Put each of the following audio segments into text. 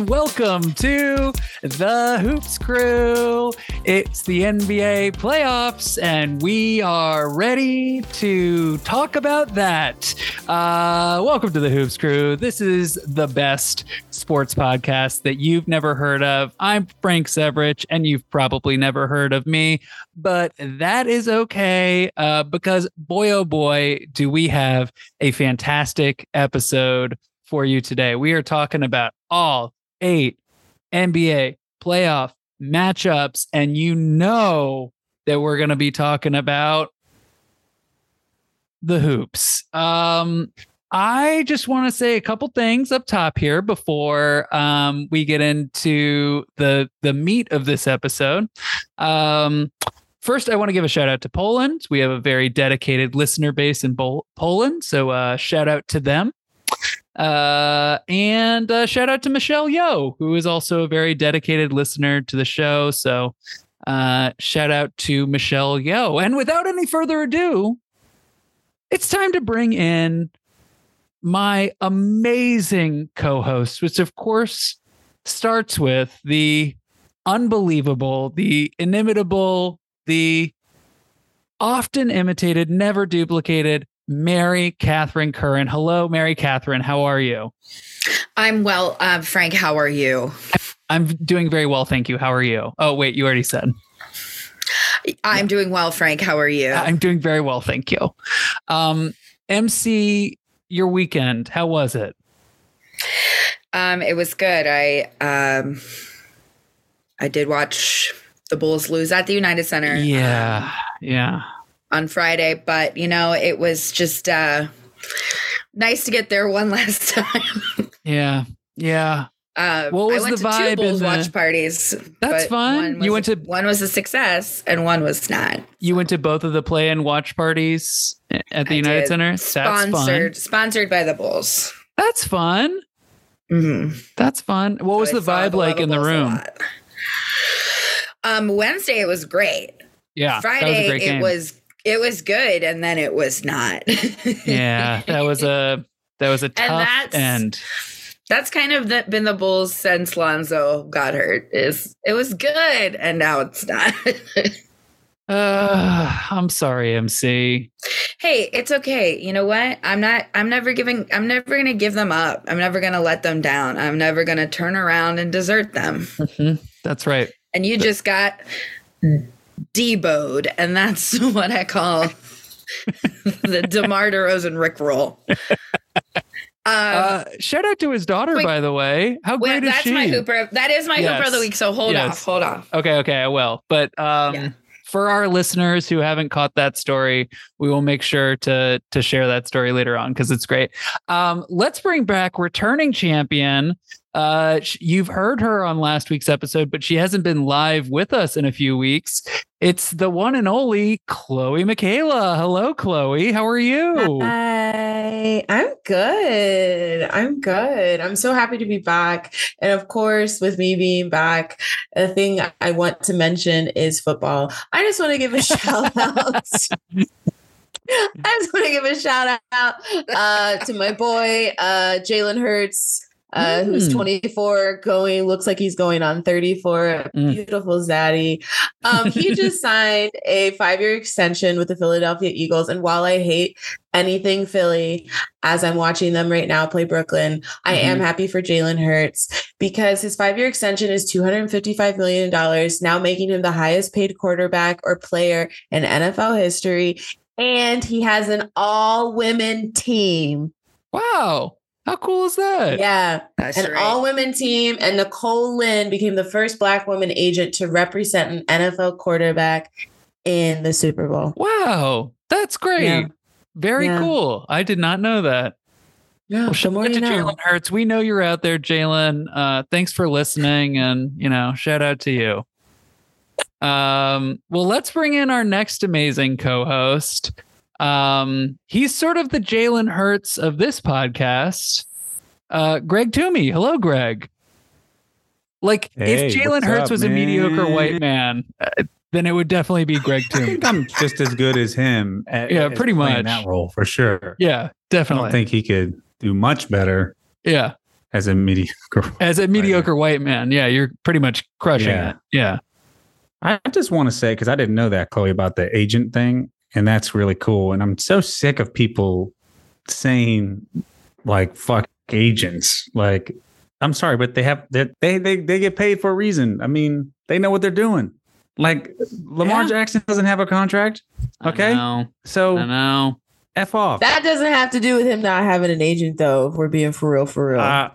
and welcome to the Hoops Crew. It's the NBA playoffs, and we are ready to talk about that. Uh, welcome to the Hoops Crew. This is the best sports podcast that you've never heard of. I'm Frank Severich, and you've probably never heard of me, but that is okay uh, because, boy, oh boy, do we have a fantastic episode for you today. We are talking about all eight NBA playoff matchups, and you know that we're going to be talking about the hoops. Um, I just want to say a couple things up top here before um, we get into the the meat of this episode. Um, first, I want to give a shout out to Poland. We have a very dedicated listener base in Poland, so uh, shout out to them. Uh, and uh, shout out to Michelle Yeoh, who is also a very dedicated listener to the show. So, uh, shout out to Michelle Yeoh. And without any further ado, it's time to bring in my amazing co host, which of course starts with the unbelievable, the inimitable, the often imitated, never duplicated Mary Catherine Curran. Hello, Mary Catherine. How are you? I'm well. Uh, Frank, how are you? I'm doing very well. Thank you. How are you? Oh, wait, you already said. I'm doing well, Frank. How are you? I'm doing very well. Thank you. Um, MC, your weekend, how was it? Um, it was good. I um, I did watch the Bulls lose at the United Center. Yeah, um, yeah on Friday, but you know, it was just uh nice to get there one last time. yeah. Yeah. Uh, what was the vibe? Two Bulls the... watch parties. That's fun. You went to one was a success and one was not. You went to both of the play and watch parties at the I United did. Center. That's sponsored, fun. Sponsored by the Bulls. That's fun. Mm-hmm. That's fun. What so was the vibe like in the room? Um, Wednesday it was great. Yeah, Friday was it was it was good and then it was not. Yeah that was a that was a tough and end. that's kind of the, been the bulls since lonzo got hurt is it was good and now it's not. Uh i'm sorry mc hey it's okay. You know what? I'm not i'm never giving i'm never gonna give them up. I'm never gonna let them down. I'm never gonna turn around and desert them. Mm-hmm. that's right. And you just got deboed, and that's what I call the DeMar DeRozan Rick roll. Um, uh, shout out to his daughter, wait, by the way. How great is that's she? That's my hooper. That is my yes. hooper of the week. So hold yes. off, hold off. Okay, okay, I will. But um, yeah. for our listeners who haven't caught that story, we will make sure to to share that story later on because it's great. Um, let's bring back returning champion uh, you've heard her on last week's episode, but she hasn't been live with us in a few weeks. It's the one and only Chloe Michaela. Hello, Chloe. How are you? Hi, I'm good. I'm good. I'm so happy to be back. And of course, with me being back, the thing I want to mention is football. I just want to give a shout out. I just want to give a shout out uh, to my boy, uh, Jalen Hurts uh, mm. who's 24, going looks like he's going on 34. Mm. Beautiful Zaddy. Um, he just signed a five year extension with the Philadelphia Eagles. And while I hate anything Philly, as I'm watching them right now play Brooklyn, mm-hmm. I am mm-hmm. happy for Jalen Hurts because his five year extension is $255 million, now making him the highest paid quarterback or player in NFL history. And he has an all women team. Wow. How cool is that? Yeah. That's an right. all women team. And Nicole Lynn became the first Black woman agent to represent an NFL quarterback in the Super Bowl. Wow. That's great. Yeah. Very yeah. cool. I did not know that. Yeah, well, shout out to Jalen Hurts. We know you're out there, Jalen. Uh, thanks for listening, and you know, shout out to you. Um, well, let's bring in our next amazing co-host. Um, he's sort of the Jalen Hurts of this podcast. Uh, Greg Toomey. Hello, Greg. Like, hey, if Jalen Hurts up, was man? a mediocre white man, uh, then it would definitely be Greg Toomey. I'm just as good as him. At, yeah, pretty much that role for sure. Yeah, definitely. I don't think he could do much better. Yeah. as a mediocre. As a mediocre white man, yeah, you're pretty much crushing Yeah. it. Yeah. I just want to say because I didn't know that Chloe about the agent thing, and that's really cool. And I'm so sick of people saying like "fuck agents." Like, I'm sorry, but they have they they they, they get paid for a reason. I mean, they know what they're doing. Like Lamar Yeah. Jackson doesn't have a contract, Okay. I know. so I know. f off. That doesn't have to do with him not having an agent, though. If we're being for real, for real. Uh,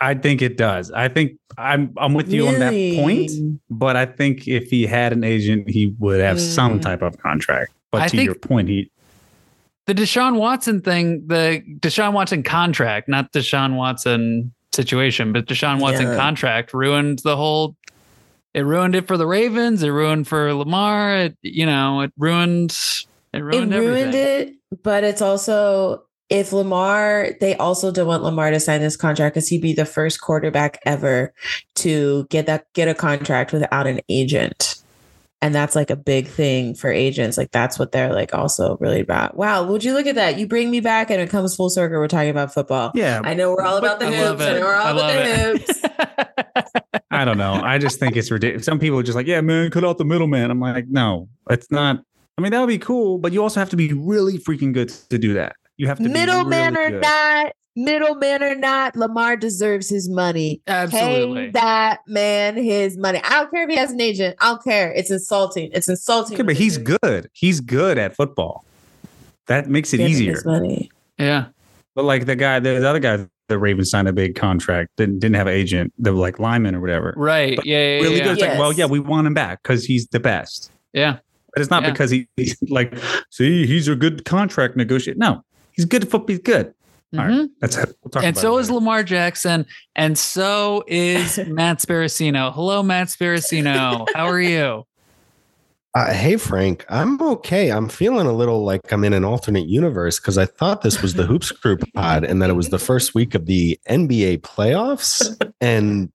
I think it does. I think I'm I'm with you on that point. But I think if he had an agent, he would have some Mm. type of contract. But I to think- your point, he The Deshaun Watson thing, the Deshaun Watson contract, not Deshaun Watson situation, but Deshaun Watson Yeah. contract ruined the whole. It ruined it for the Ravens. It ruined for Lamar. It, you know, it ruined. It It ruined, ruined it, but it's also if Lamar, they also don't want Lamar to sign this contract because he'd be the first quarterback ever to get that get a contract without an agent. And that's like a big thing for agents. Like that's what they're like also really about. Wow, would you look at that? You bring me back and it comes full circle. We're talking about football. yeah. I know we're all about the I hoops. Know we're all I about love the it. hoops. I don't know. I just think it's ridiculous. Some people are just like, yeah, man, cut out the middleman. I'm like, no, it's not. I mean, that would be cool, but you also have to be really freaking good to do that. You have to Middleman really or good. not, middleman or not, Lamar deserves his money. Absolutely. Pay that man his money. I don't care if he has an agent. I don't care. It's insulting. It's insulting. Okay, but he's good. He's good at football. That makes it Give easier. his money. yeah. But like the guy, the, the other guy, the Ravens signed a big contract, didn't didn't have an agent, the like lineman or whatever. Right. But yeah. Yeah. Really yeah. good. It's like, well, yeah, we want him back because he's the best. Yeah. But it's not Yeah. because he he's like, see, he's a good contract negotiator. No, he's good football. He's good. All right. Mhm. That's it. We'll talk And about so it is. Lamar Jackson, and so is Matt Sparacino. Hello, Matt Sparacino. How are you? Uh, hey, Frank, I'm okay. I'm feeling a little like I'm in an alternate universe because I thought this was the Hoops Group pod and that it was the first week of the NBA playoffs. And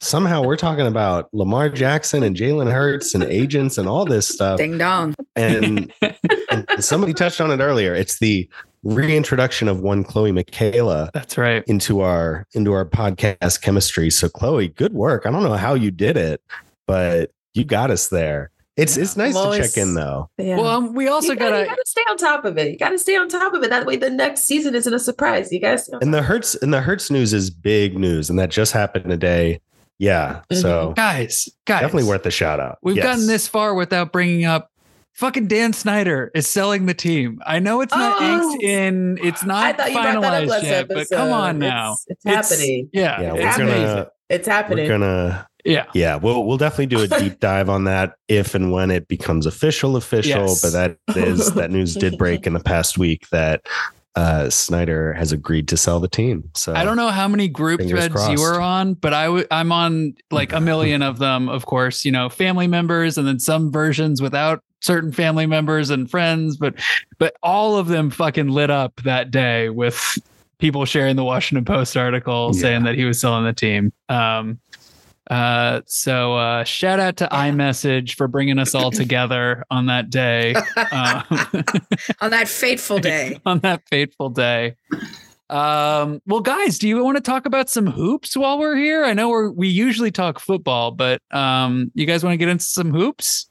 somehow we're talking about Lamar Jackson and Jalen Hurts and agents and all this stuff. Ding dong. And, and somebody touched on it earlier. It's the reintroduction of one Chloe Michaela That's right. into our into our podcast chemistry. So Chloe, good work. I don't know how you did it, but you got us there. It's it's nice I'm to check in though. Yeah. Well, um, we also you gotta, got you gotta stay on top of it. You gotta stay on top of it. That way, the next season isn't a surprise. You guys. And the Hurts and the Hurts news is big news, and that just happened today. Yeah, so Guys, guys, definitely worth the shout out. We've Yes. gotten this far without bringing up fucking Dan Snyder is selling the team. I know it's not Oh! inked in, it's I not thought you brought that up finalized last yet, but come on now. It's, it's It's- happening. Yeah, Yeah, it's we're happening. gonna It's we're happening. gonna yeah. yeah we'll we'll definitely do a deep dive on that if and when it becomes official official. Yes. But that is that news did break in the past week that uh, Snyder has agreed to sell the team. So I don't know how many group threads you crossed. were on, but I w- I'm on like a million of them, of course, you know, family members and then some versions without certain family members and friends, but but all of them fucking lit up that day with people sharing the Washington Post article Yeah. saying that he was selling the team. Um uh so uh shout out to iMessage for bringing us all together on that day. Um, On that fateful day. on that fateful day. Um, well, guys, do you want to talk about some hoops while we're here? I know we're we usually talk football, but um, you guys want to get into some hoops?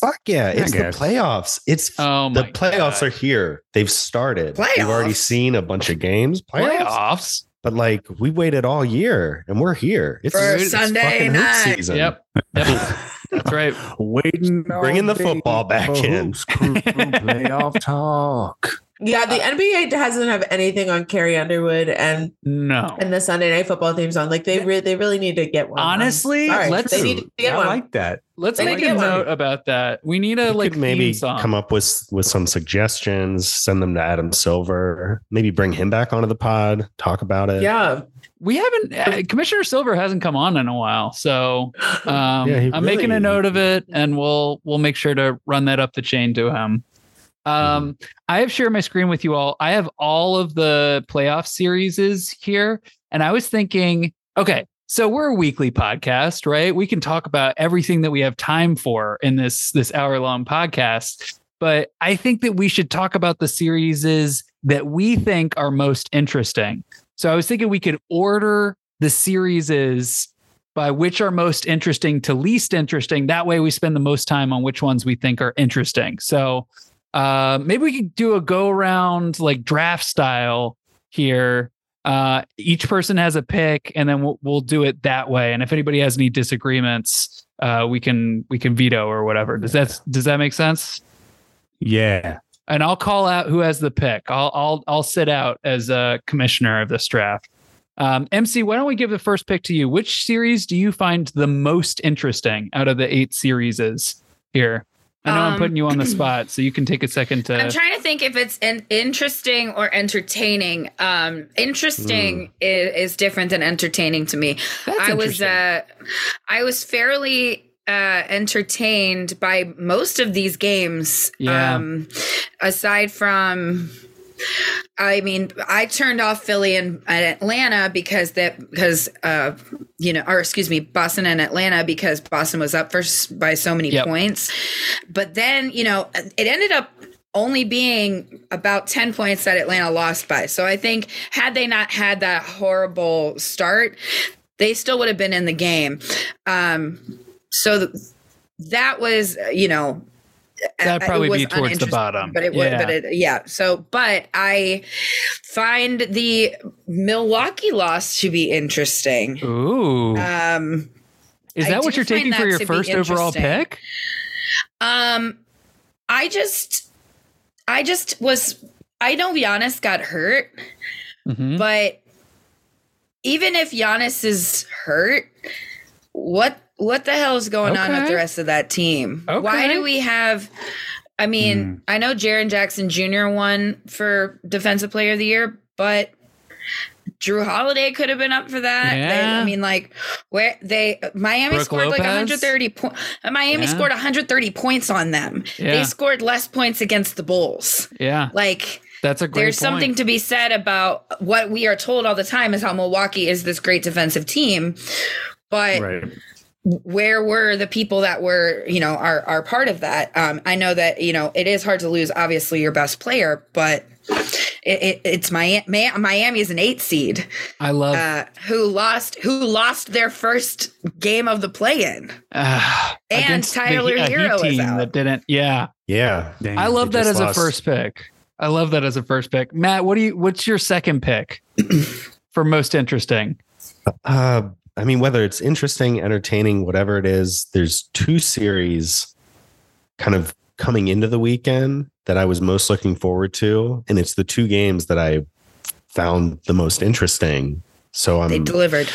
Fuck yeah! It's the playoffs. It's Oh the playoffs God. are here. They've started. We've already seen a bunch of games. Playoffs. playoffs. But like we waited all year and we're here. It's, For it's Sunday fucking night. season. Yep, yep, that's right. Waiting, Bringing the football back in. Crew playoff talk. Yeah, the NBA doesn't have anything on Carrie Underwood and No, and the Sunday Night Football theme song. Like they re- they really need to get one. I'm Honestly, sorry. let's- they need to get I one. like that. let's They make need a to get one. note about that. We need a We like could maybe theme song. come up with with some suggestions, send them to Adam Silver, maybe bring him back onto the pod, talk about it. yeah, We haven't. Uh, Commissioner Silver hasn't come on in a while, so um, Yeah, I'm making a note of it, and we'll we'll make sure to run that up the chain to him. Um, I have shared my screen with you all. I have all of the playoff series here, and I was thinking, okay, so we're a weekly podcast, right? We can talk about everything that we have time for in this this hour long podcast, but I think that we should talk about the series that we think are most interesting. So I was thinking we could order the series by which are most interesting to least interesting. That way we spend the most time on which ones we think are interesting. So uh, maybe we could do a go around like draft style here. Uh, each person has a pick, and then we'll we'll do it that way. And if anybody has any disagreements, uh, we can we can veto or whatever. Does that does that make sense? Yeah. And I'll call out who has the pick. I'll I'll I'll sit out as a commissioner of this draft. Um, MC, why don't we give the first pick to you? Which series do you find the most interesting out of the eight series here? I know um, I'm putting you on the spot, so you can take a second to. I'm trying to think if it's an interesting or entertaining. Um, interesting mm. is, is, different than entertaining to me. That's I was uh, I was fairly uh, entertained by most of these games. Yeah. Um, aside from I mean, I turned off Philly and, and Atlanta because that because uh you know, or excuse me, Boston and Atlanta because Boston was up first by so many yep. points. But then, you know, it ended up only being about 10 points that Atlanta lost by. So I think had they not had that horrible start, they still would have been in the game. Um so th- that was, you know, That'd probably be towards the bottom. But it yeah. would, but it, yeah. So, but I find the Milwaukee loss to be interesting. Ooh. Um, is that I what you're taking for your first overall pick? Um, I just, I just was. I know Giannis got hurt, mm-hmm. but even if Giannis is hurt, what what the hell is going okay. on with the rest of that team? Okay. Why do we have? I mean, mm. I know Jaren Jackson Jr. won for Defensive Player of the Year, but Jrue Holiday could have been up for that. Yeah. They, I mean, like where they Miami Brook scored Lopez. like 130 points. Miami yeah. scored 130 points on them. Yeah. They scored less points against the Bulls. Yeah, like that's a great. There's point. something to be said about what we are told all the time is how Milwaukee is this great defensive team, but. Right where were the people that were you know are are part of that um i know that you know it is hard to lose obviously your best player but it, it, it's Miami. Miami is an eight seed. I love uh, who lost who lost their first game of the play-in, uh, and Tyler the, Herro team is out. That didn't. Yeah, yeah. Dang, I love that as lost. a first pick. I love that as a first pick. Matt, what do you? What's your second pick for most interesting? Uh, I mean, whether it's interesting, entertaining, whatever it is, there's two series kind of coming into the weekend that I was most looking forward to. And it's the two games that I found the most interesting. So I'm they delivered.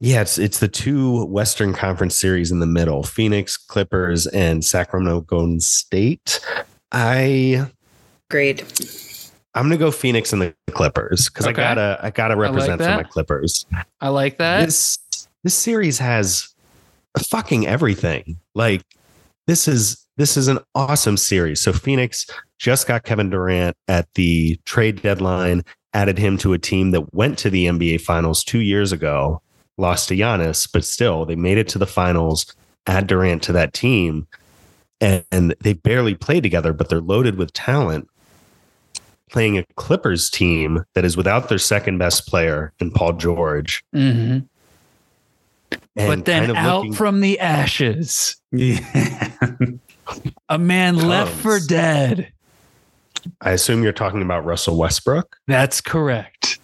Yeah, it's it's the two Western Conference series in the middle: Phoenix Clippers and Sacramento Golden State. I agreed. I'm gonna go Phoenix and the Clippers because okay. I gotta I gotta represent I like for my Clippers. I like that. This this series has fucking everything. Like this is this is an awesome series. So Phoenix just got Kevin Durant at the trade deadline, added him to a team that went to the NBA finals two years ago, lost to Giannis, but still they made it to the finals, add Durant to that team. And, and they barely play together, but they're loaded with talent playing a Clippers team that is without their second best player in Paul George. Mm-hmm. But then kind of out looking, from the ashes, yeah. a man comes. left for dead. I assume you're talking about Russell Westbrook. That's correct.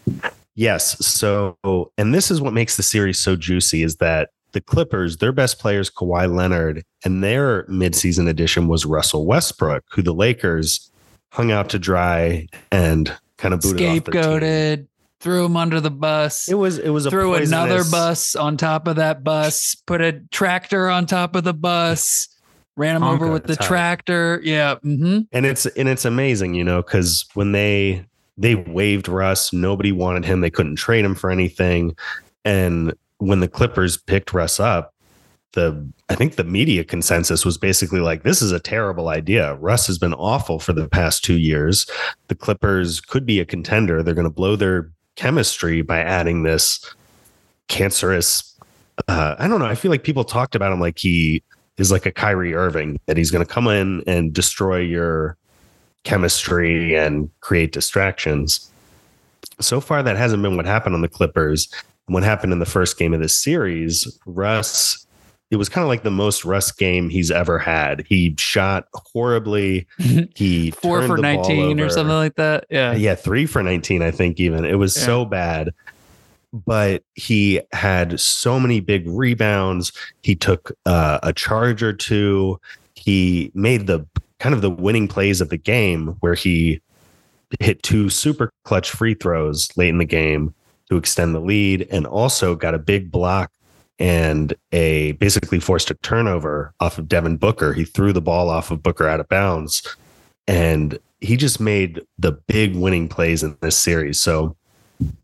Yes. So, and this is what makes the series so juicy is that the Clippers, their best players, Kawhi Leonard, and their midseason addition was Russell Westbrook, who the Lakers hung out to dry and kind of booted scapegoated threw him under the bus it was it was threw another bus on top of that bus put a tractor on top of the bus ran him over with the tractor. Yeah mm-hmm. and it's and it's amazing you know because when they they waived russ nobody wanted him. They couldn't trade him for anything. And when the clippers picked russ up the I think the media consensus was basically like this is a terrible idea. Russ has been awful for the past 2 years. The Clippers could be a contender. They're going to blow their chemistry by adding this cancerous uh, I don't know. I feel like people talked about him like he is like a Kyrie Irving that he's going to come in and destroy your chemistry and create distractions. so far that hasn't been what happened on the Clippers. What happened in the first game of this series, Russ it was kind of like the most Russ game he's ever had. He shot horribly. He four for nineteen or something like that. Yeah, yeah, three for nineteen. I think even it was yeah. so bad. But he had so many big rebounds. He took uh, a charge or two. He made the kind of the winning plays of the game where he hit two super clutch free throws late in the game to extend the lead and also got a big block and a basically forced a turnover off of Devin Booker. He threw the ball off of Booker out of bounds and he just made the big winning plays in this series. So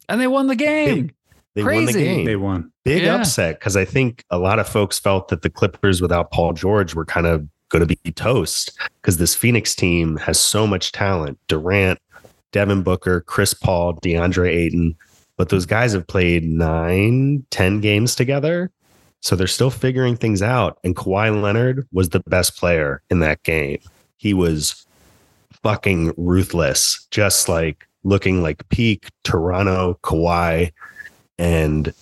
and they won the game. They, they won the game. They won. Big yeah. upset because I think a lot of folks felt that the Clippers without Paul George were kind of going to be toast because this Phoenix team has so much talent. Durant, Devin Booker, Chris Paul, DeAndre Ayton but those guys have played nine, ten games together. So they're still figuring things out. And Kawhi Leonard was the best player in that game. He was fucking ruthless, just like looking like peak Toronto Kawhi. And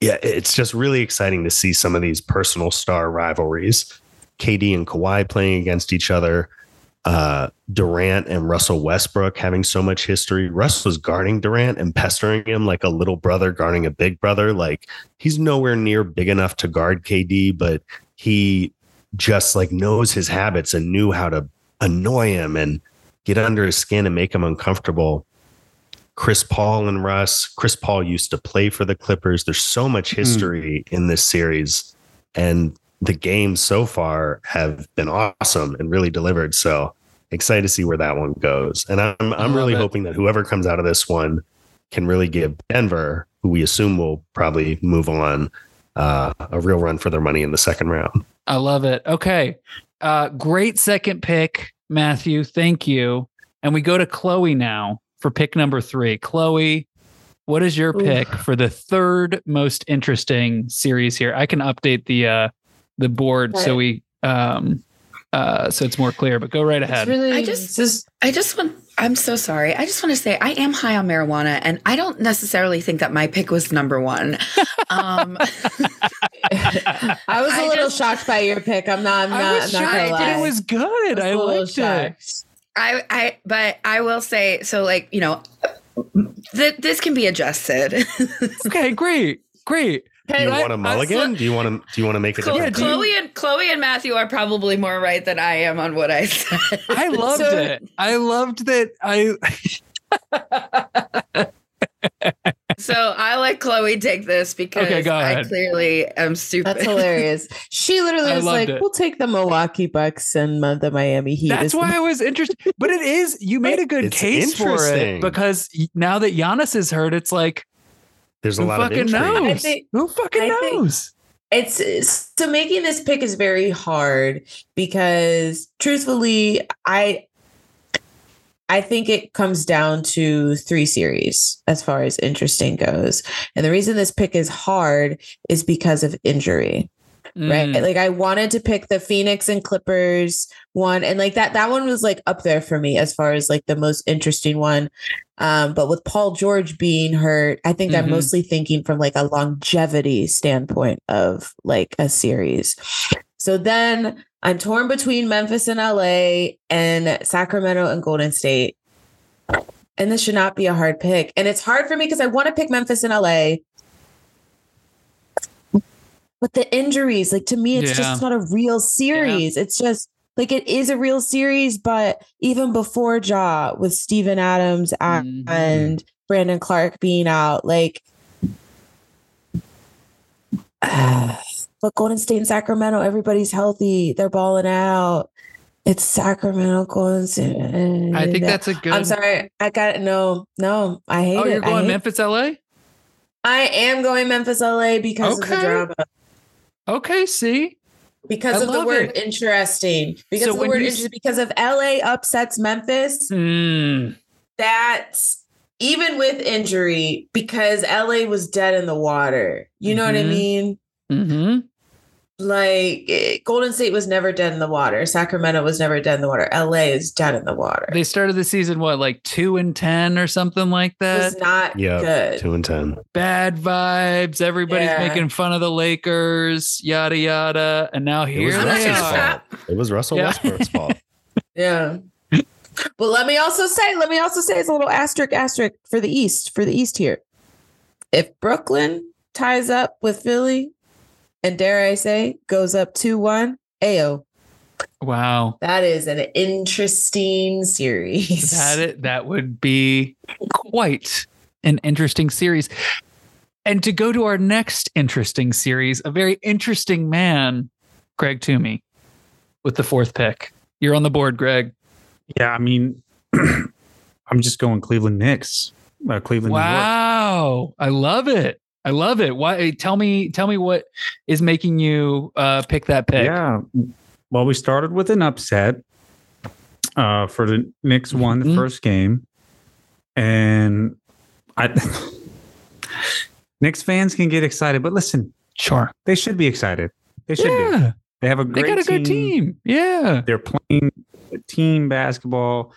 yeah, it's just really exciting to see some of these personal star rivalries. KD and Kawhi playing against each other uh, Durant and Russell Westbrook having so much history. Russ was guarding Durant and pestering him like a little brother guarding a big brother. Like he's nowhere near big enough to guard KD, but he just like knows his habits and knew how to annoy him and get under his skin and make him uncomfortable. Chris Paul and Russ. Chris Paul used to play for the Clippers. There's so much hmm. history mm. in this series. And the games so far have been awesome and really delivered. So excited to see where that one goes. And I'm I'm really it. hoping that whoever comes out of this one can really give Denver, who we assume will probably move on, uh, a real run for their money in the second round. I love it. Okay. Uh, great second pick, Matthew. Thank you. And we go to Chloe now for pick number three. Chloe, what is your Ooh. pick for the third most interesting series here? I can update the uh, the board so we um uh so it's more clear but go right ahead. really, i just, just i just want i'm so sorry. I just want to say i am high on marijuana and i don't necessarily think that my pick was number one. Um i was a I little just, shocked by your pick. I'm not i'm not, I was I'm not gonna lie. it was good. I, I liked it. i i but i will say so like you know th- this can be adjusted. Okay great great do you want a mulligan? do you want to? Do you want to make it? Chloe, Chloe and Chloe and Matthew are probably more right than I am on what I said. I loved so, it. I loved that. I. so I let Chloe take this because okay, I clearly am stupid. That's hilarious. She literally was like, it. "We'll take the Milwaukee Bucks and the Miami Heat." That's why I was interested. But it is you made a good it's case for it because now that Giannis is hurt, it's like there's a Who lot fucking of knows? Think, Who fucking I knows? It's, it's so making this pick is very hard because truthfully, I I think it comes down to three series as far as interesting goes. And the reason this pick is hard is because of injury. Mm. Right. Like I wanted to pick the Phoenix and Clippers one. And like that, that one was like up there for me as far as like the most interesting one. Um, but with Paul George being hurt, I think mm-hmm. I'm mostly thinking from like a longevity standpoint of like a series. So then I'm torn between Memphis and LA and Sacramento and Golden State. And this should not be a hard pick. And it's hard for me because I want to pick Memphis and LA but the injuries, like to me, it's yeah. just not a real series. Yeah. It's just like it is a real series, but even before Ja with Steven Adams mm-hmm. and Brandon Clarke being out, like uh, but Golden State and Sacramento, everybody's healthy. They're balling out. It's Sacramento, Golden State. I think that's a good. I'm sorry. I got it. No, no, I hate oh, you're going Memphis, LA? I am going Memphis, LA because okay. of the drama. Okay, see? Because I of the word it. interesting. Because so of the word interesting. Because of LA upsets Memphis. Mm. That's even with injury, because LA was dead in the water. You know mm-hmm. what I mm-hmm. mean? Mm-hmm. Like eh, Golden State was never dead in the water. Sacramento was never dead in the water. LA is dead in the water. They started the season what like two and ten or something like It that. was not Yeah, good. two and ten. Bad vibes. Everybody's Yeah. making fun of the Lakers. Yada yada. And now It here was they Russell's are. fault. It was Russell Yeah. Westbrook's fault. Yeah. But let me also say, let me also say it's a little asterisk asterisk for the East, for the East here. If Brooklyn ties up with Philly and dare I say goes up 2-1, AO. Wow. That is an interesting series. That it that would be quite an interesting series. And to go to our next interesting series, a very interesting man, Greg Toomey, with the fourth pick. You're on the board, Greg. Yeah, I mean, I'm just going Cleveland Knicks. Uh, Cleveland, New York. Wow. I love it. I love it. Why tell me tell me what is making you uh pick that pick. Yeah. Well, we started with an upset uh, for the Knicks won the Mhm. first game, and I Knicks fans can get excited, but listen, Sure. they should be excited. They should be. Yeah. They have a They got a good team. Yeah. They're playing team basketball.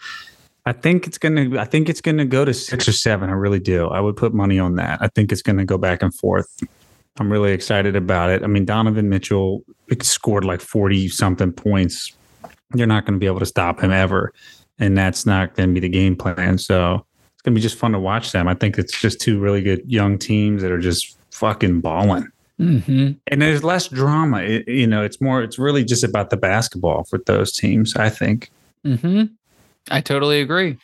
I think it's gonna. I think it's gonna go to six or seven. I really do. I would put money on that. I think it's gonna go back and forth. I'm really excited about it. I mean, Donovan Mitchell scored like forty something points. You're not going to be able to stop him ever, and that's not going to be the game plan. So it's going to be just fun to watch them. I think it's just two really good young teams that are just fucking balling hmm and there's less drama. It, you know, it's more. It's really just about the basketball for those teams. I think. hmm I totally agree.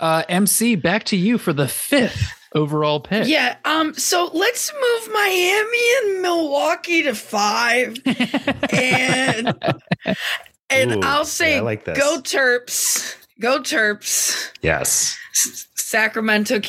Uh, MC, back to you for the fifth overall pick. Yeah. Um. So let's move Miami and Milwaukee to five, and and Ooh, I'll say yeah, I like go Terps, go Terps, Yes. Sacramento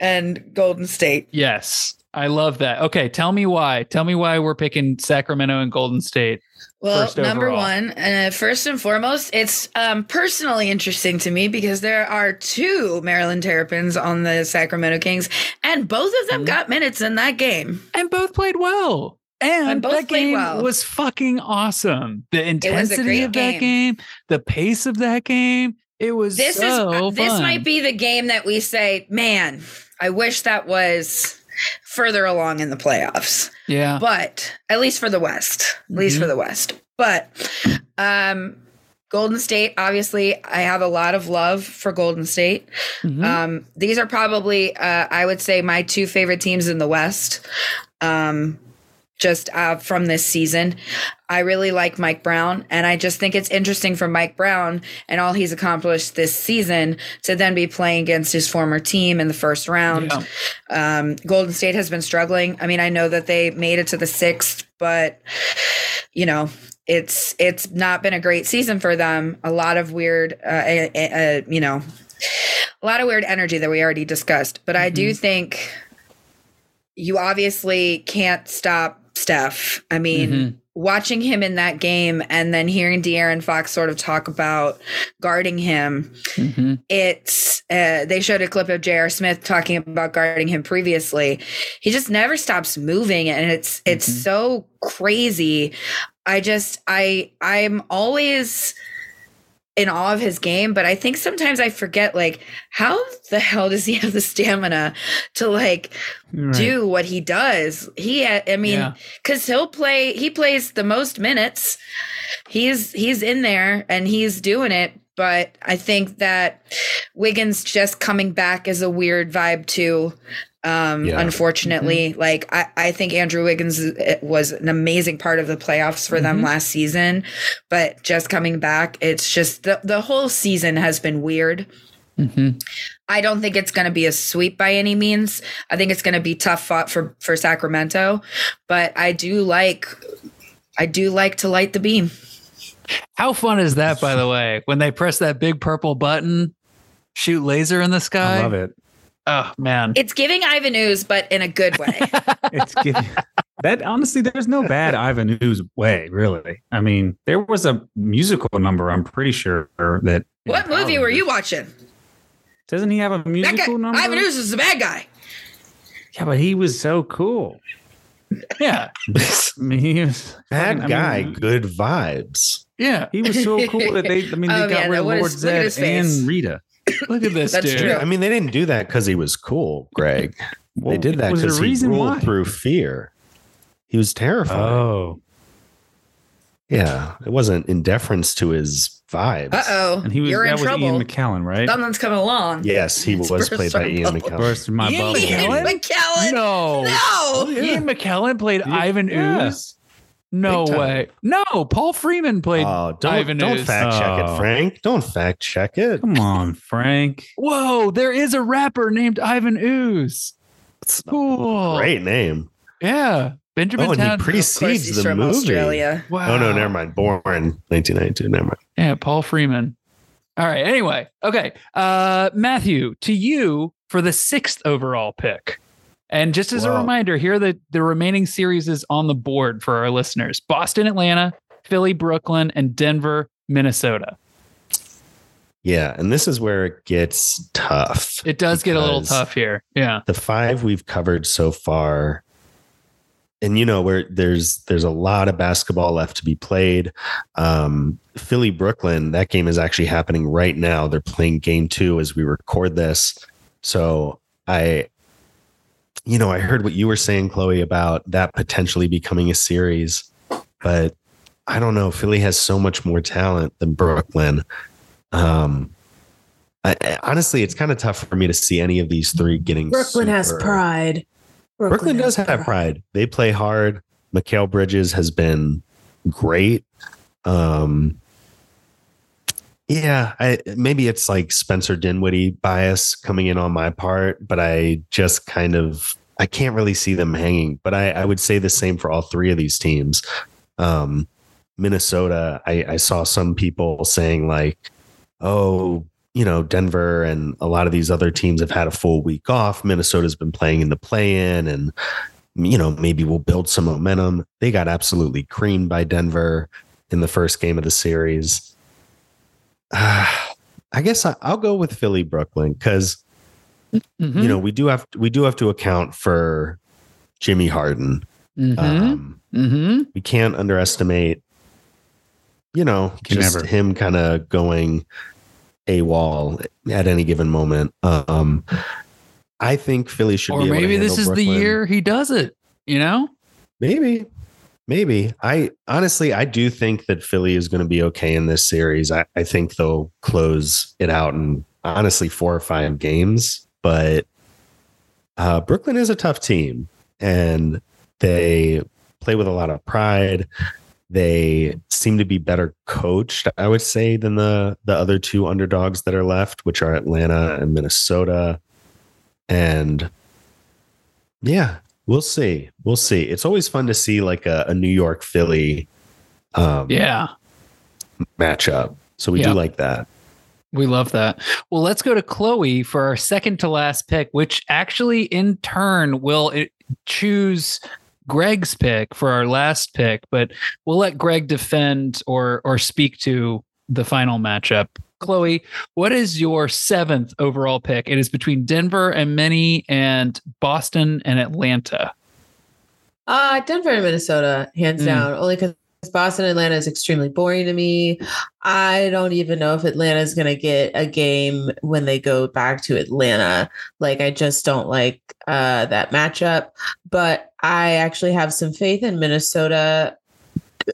and Golden State. Yes, I love that. Okay, tell me why. Tell me why we're picking Sacramento and Golden State. Well, number one, uh, first and foremost, it's um, personally interesting to me because there are two Maryland Terrapins on the Sacramento Kings, and both of them Mhm. got minutes in that game. And both played well. And, And that game well. was fucking awesome. The intensity of that game. game, the pace of that game, it was This so is this might be the game that we say, man, I wish that was further along in the playoffs. yeah. But at least for the West, at least Mhm. for the West. But um Golden State, obviously, I have a lot of love for Golden State. Mhm. Um, these are probably, uh, I would say, my two favorite teams in the West. Um, just uh, from this season, I really like Mike Brown, and I just think it's interesting for Mike Brown and all he's accomplished this season to then be playing against his former team in the first round. Yeah. Um, Golden State has been struggling. I mean, I know that they made it to the sixth, but you know, it's it's not been a great season for them. A lot of weird, uh, uh, uh, you know, a lot of weird energy that we already discussed. But I do think you obviously can't stop Steph. I mean. Mhm. Watching him in that game and then hearing De'Aaron Fox sort of talk about guarding him, Mhm. it's uh, they showed a clip of J.R. Smith talking about guarding him previously. He just never stops moving, and it's it's Mhm. so crazy. I just I I'm always in awe of his game, but I think sometimes I forget like how the hell does he have the stamina to like Right. do what he does? He uh, I mean Yeah. cuz he'll play he plays the most minutes. He's he's in there and he's doing it, but I think that Wiggins just coming back is a weird vibe too. Um, Yeah. unfortunately, like I, I think Andrew Wiggins uh, was an amazing part of the playoffs for them Mhm. last season, but just coming back, it's just the, the whole season has been weird. Mhm. I don't think it's going to be a sweep by any means. I think it's going to be tough fought for for Sacramento, but I do like I do like to light the beam. How fun is that, by the way, when they press that big purple button, shoot laser in the sky? I love it. Oh, man. It's giving Ivan Ooze, but in a good way. It's giving, that honestly, there's no bad Ivan Ooze way, really. I mean, there was a musical number. I'm pretty sure that. what movie were you watching? Doesn't he have a That guy, musical number? Ivan Ooze is the bad guy. Yeah, but he was so cool. Yeah. I mean, he was Bad fucking- I guy, mean, good vibes. Yeah. He was so cool that they. I mean, they Oh, got man, rid of Lord look at his Zedd and Rita. Look at this That's dude. true. I mean, they didn't do that because he was cool, Greg. Well, they did that because he ruled why? through fear. He was terrifying. Oh, Yeah, it wasn't in deference to his vibes. Uh oh. and he was You're that in was trouble. Ian McKellen, right? Something's coming along. Yes, he It's was played by our Ian bubble. McKellen. Burst my Ian bubble. Ian McKellen? McKellen. No. No. Ian McKellen played Yeah. Ivan Yeah. Ooze. No way. No, Paul Freeman played. Oh, don't Ivan don't Ooze. fact check Oh. it, Frank. Don't fact check it. Come on, Frank. Whoa, there is a rapper named Ivan Ooze. It's Cool. great name. Yeah. Benjamin Oh, and he Town. Of course, precedes the from movie. Australia. wow. Oh no, never mind. Born 1992. Never mind. Yeah, Paul Freeman. All right. Anyway, okay. Uh, Matthew, to you for the sixth overall pick. And just as a reminder, here are the, the remaining series is on the board for our listeners Boston, Atlanta, Philly, Brooklyn, and Denver, Minnesota. Yeah, and this is where it gets tough. It does get a little tough here. Yeah. The five we've covered so far, and you know where there's there's a lot of basketball left to be played. Um, Philly Brooklyn, that game is actually happening right now. They're playing game two as we record this. So I, you know, I heard what you were saying, Chloe, about that potentially becoming a series, but I don't know. Philly has so much more talent than Brooklyn. Um, I, I- honestly, it's kind of tough for me to see any of these three getting. Brooklyn has pride. Brooklyn, does has have pride. They play hard. Mikal Bridges has been great. Um, yeah, I, maybe it's like Spencer Dinwiddie bias coming in on my part, but I just kind of I can't really see them hanging. But I, I would say the same for all three of these teams. Um, Minnesota, I, I saw some people saying like, oh, you know, Denver and a lot of these other teams have had a full week off. Minnesota's been playing in the play in and, you know, maybe we'll build some momentum. They got absolutely creamed by Denver in the first game of the series. Ah, I guess I, I'll go with Philly Brooklyn because Mhm. you know we do have we do have to account for Jimmy Harden. Mhm. Um, Mhm. we can't underestimate, you know, Can just never. him kind of going a wall at any given moment. Um, I think Philly should Or be. able to maybe this is handle the year he does it, you know? Maybe, maybe. I honestly, I do think that Philly is going to be okay in this series. I, I think they'll close it out in honestly four or five games. But uh, Brooklyn is a tough team, and they play with a lot of pride. They seem to be better coached, I would say, than the the other two underdogs that are left, which are Atlanta and Minnesota. And yeah, we'll see. We'll see. It's always fun to see like a, a New York Philly um, Yeah. matchup. So we Yeah. do like that. We love that. Well, let's go to Chloe for our second to last pick, which actually in turn will it, choose Greg's pick for our last pick, but we'll let Greg defend or or speak to the final matchup. Chloe, what is your seventh overall pick? It is between Denver and many and Boston and Atlanta. Uh, Denver and Minnesota, hands Mm. down. Only because Boston and Atlanta is extremely boring to me. I don't even know if Atlanta is going to get a game when they go back to Atlanta. Like, I just don't like uh, that matchup. But I actually have some faith in Minnesota.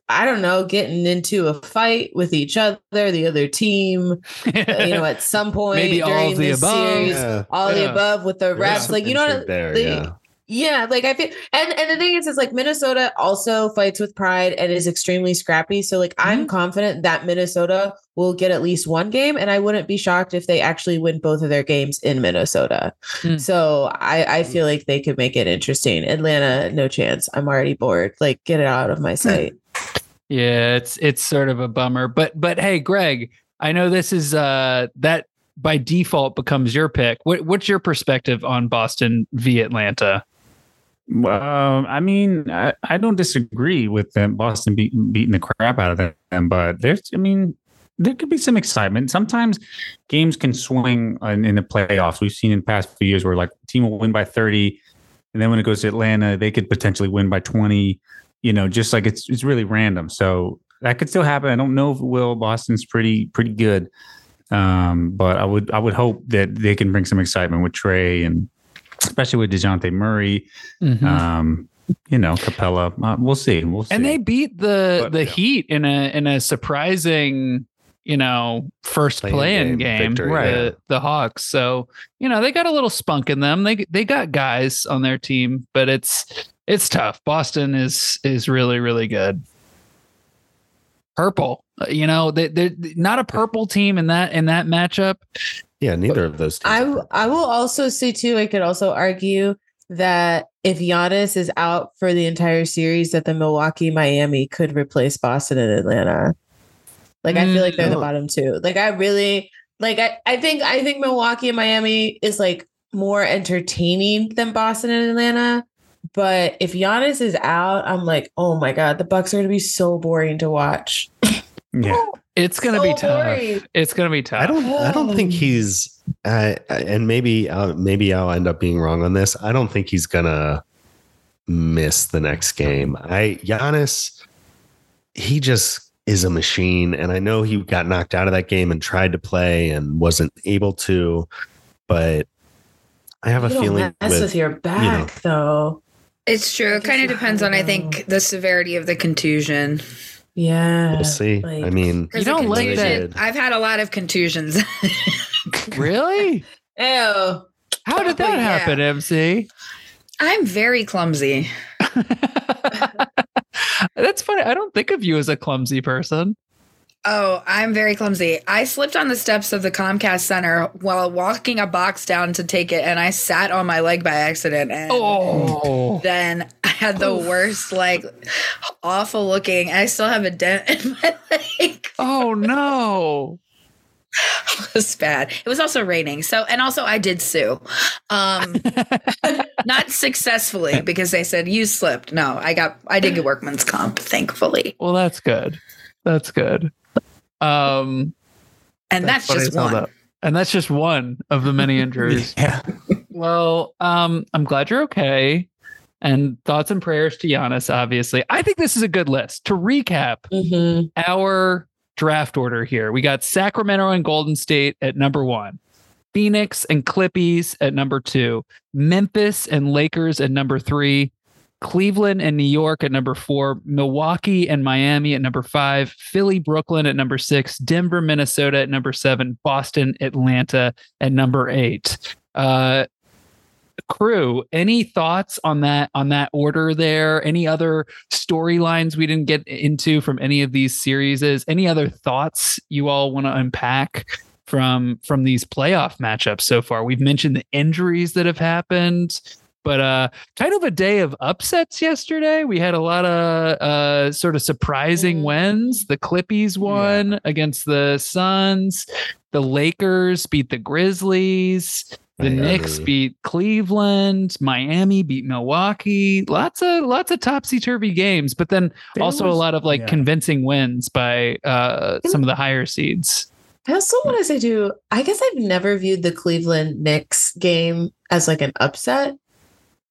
I don't know, getting into a fight with each other, the other team, uh, you know, at some point Maybe all during of the this above. series, all the above with the refs. Like, you know, what, there, they- yeah. yeah, like I feel, and and the thing is, is like Minnesota also fights with pride and is extremely scrappy. So like I'm confident that Minnesota will get at least one game, and I wouldn't be shocked if they actually win both of their games in Minnesota. Mm. So I I feel like they could make it interesting. Atlanta, no chance. I'm already bored. Like get it out of my sight. Yeah, it's it's sort of a bummer. But but hey, Greg, I know this is uh that by default becomes your pick. What what's your perspective on Boston v Atlanta? Um, I mean, I, I don't disagree with them Boston beat, beating the crap out of them, but there's, I mean, there could be some excitement. Sometimes games can swing in, in the playoffs. We've seen in past few years where like team will win by 30 and then when it goes to Atlanta, they could potentially win by 20. You know, just like it's it's really random. So that could still happen. I don't know if it will. Boston's pretty pretty good, um, but I would I would hope that they can bring some excitement with Trae and especially with Dejounte Murray. Mm-hmm. Um, you know, Capela. Uh, we'll see. We'll see. And they beat the but, the yeah. Heat in a in a surprising, you know, first play-in game, game victory, right? Yeah. The Hawks. So you know they got a little spunk in them. They they got guys on their team, but it's it's tough. Boston is is really really good. Purple, uh, you know, they they're not a purple team in that in that matchup. Yeah, neither of those. I I will also say too. I could also argue that if Giannis is out for the entire series, that the Milwaukee Miami could replace Boston and Atlanta. Like I feel like they're the mm. bottom two. Like I really like I, I think I think Milwaukee and Miami is like more entertaining than Boston and Atlanta. But if Giannis is out, I'm like, oh my god, the Bucks are gonna be so boring to watch. Yeah. It's gonna so be tough. Boring. It's gonna be tough. I don't. I don't think he's. Uh, and maybe, uh, maybe I'll end up being wrong on this. I don't think he's gonna miss the next game. I Giannis, he just is a machine, and I know he got knocked out of that game and tried to play and wasn't able to. But I have you a feeling mess with, with your back, you know, though. It's true. It kind of depends on, I think, the severity of the contusion. Yeah. We'll see. Like, I mean, you don't like that. I've had a lot of contusions. really? Ew. How did that happen, MC? I'm very clumsy. That's funny. I don't think of you as a clumsy person. Oh, I'm very clumsy. I slipped on the steps of the Comcast Center while walking a box down to take it, and I sat on my leg by accident. And oh. then I had the Oof. worst, like, awful looking. I still have a dent in my leg. Oh no! it was bad. It was also raining. So, and also I did sue. Um, not successfully because they said you slipped. No, I got, I did get workman's comp, thankfully. Well, that's good. That's good. Um, and that's, that's just one. That. And that's just one of the many injuries. yeah. Well, um, I'm glad you're okay. And thoughts and prayers to Giannis, obviously. I think this is a good list. To recap mm-hmm. our draft order here, we got Sacramento and Golden State at number one, Phoenix and Clippies at number two, Memphis and Lakers at number three, Cleveland and New York at number four, Milwaukee and Miami at number five, Philly, Brooklyn at number six, Denver, Minnesota at number seven, Boston, Atlanta at number eight. Uh, crew any thoughts on that on that order there? Any other storylines we didn't get into from any of these series any other thoughts you all want to unpack from from these playoff matchups so far? We've mentioned the injuries that have happened but uh, kind of a day of upsets yesterday. We had a lot of uh, sort of surprising mm. wins. The Clippies won yeah. against the Suns. The Lakers beat the Grizzlies. The Miami. Knicks beat Cleveland. Miami beat Milwaukee. Lots of lots of topsy turvy games, but then there also was, a lot of like yeah. convincing wins by uh, some of the higher seeds. I also want to say too, I guess I've never viewed the Cleveland Knicks game as like an upset.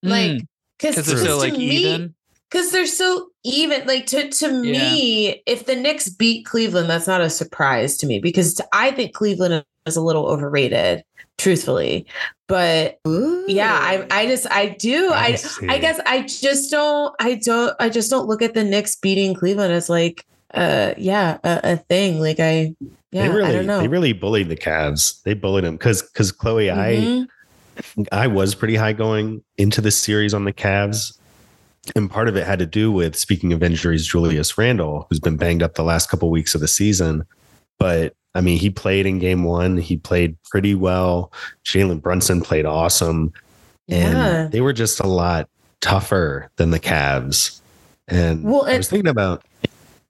Like, because mm. they're so like me, even. Because they're so even. Like to to yeah. me, if the Knicks beat Cleveland, that's not a surprise to me because I think Cleveland is a little overrated truthfully but Ooh. yeah i i just i do i I, I guess i just don't i don't i just don't look at the Knicks beating cleveland as like uh yeah a, a thing like i yeah really, i don't know they really bullied the Cavs they bullied them because because chloe mm-hmm. i I was pretty high going into this series on the Cavs. And part of it had to do with, speaking of injuries, Julius Randle, who's been banged up the last couple of weeks of the season. But I mean, he played in game one. He played pretty well. Jalen Brunson played awesome. And yeah. they were just a lot tougher than the Cavs. And well, I was thinking about,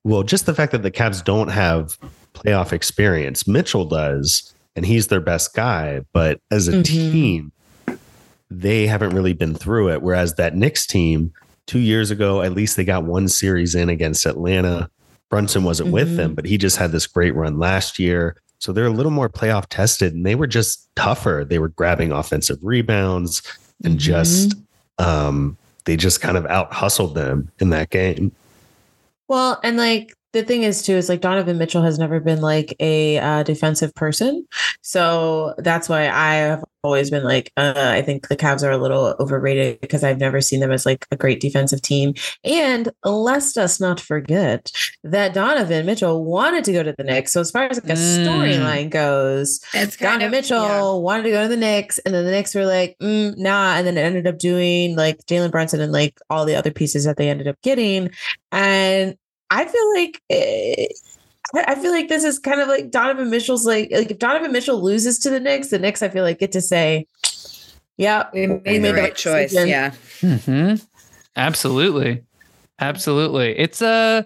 well, just the fact that the Cavs don't have playoff experience. Mitchell does, and he's their best guy. But as a mm-hmm. team, they haven't really been through it. Whereas that Knicks team, two years ago, at least they got one series in against Atlanta. Brunson wasn't mm-hmm. with them, but he just had this great run last year. So they're a little more playoff tested and they were just tougher. They were grabbing offensive rebounds and mm-hmm. just um, they just kind of out hustled them in that game. Well, and like the thing is too is like Donovan Mitchell has never been like a uh, defensive person, so that's why I have always been like uh, I think the Cavs are a little overrated because I've never seen them as like a great defensive team. And let us not forget that Donovan Mitchell wanted to go to the Knicks. So as far as like a Mm. storyline goes, It's kind Donovan of Mitchell yeah. wanted to go to the Knicks, and then the Knicks were like, mm, nah, and then it ended up doing like Jalen Brunson and like all the other pieces that they ended up getting, and I feel like. eh, I I feel like this is kind of like Donovan Mitchell's like like if Donovan Mitchell loses to the Knicks, the Knicks I feel like get to say, "Yeah, We made the right choice. decision." Yeah. hmm Absolutely. Absolutely. It's a.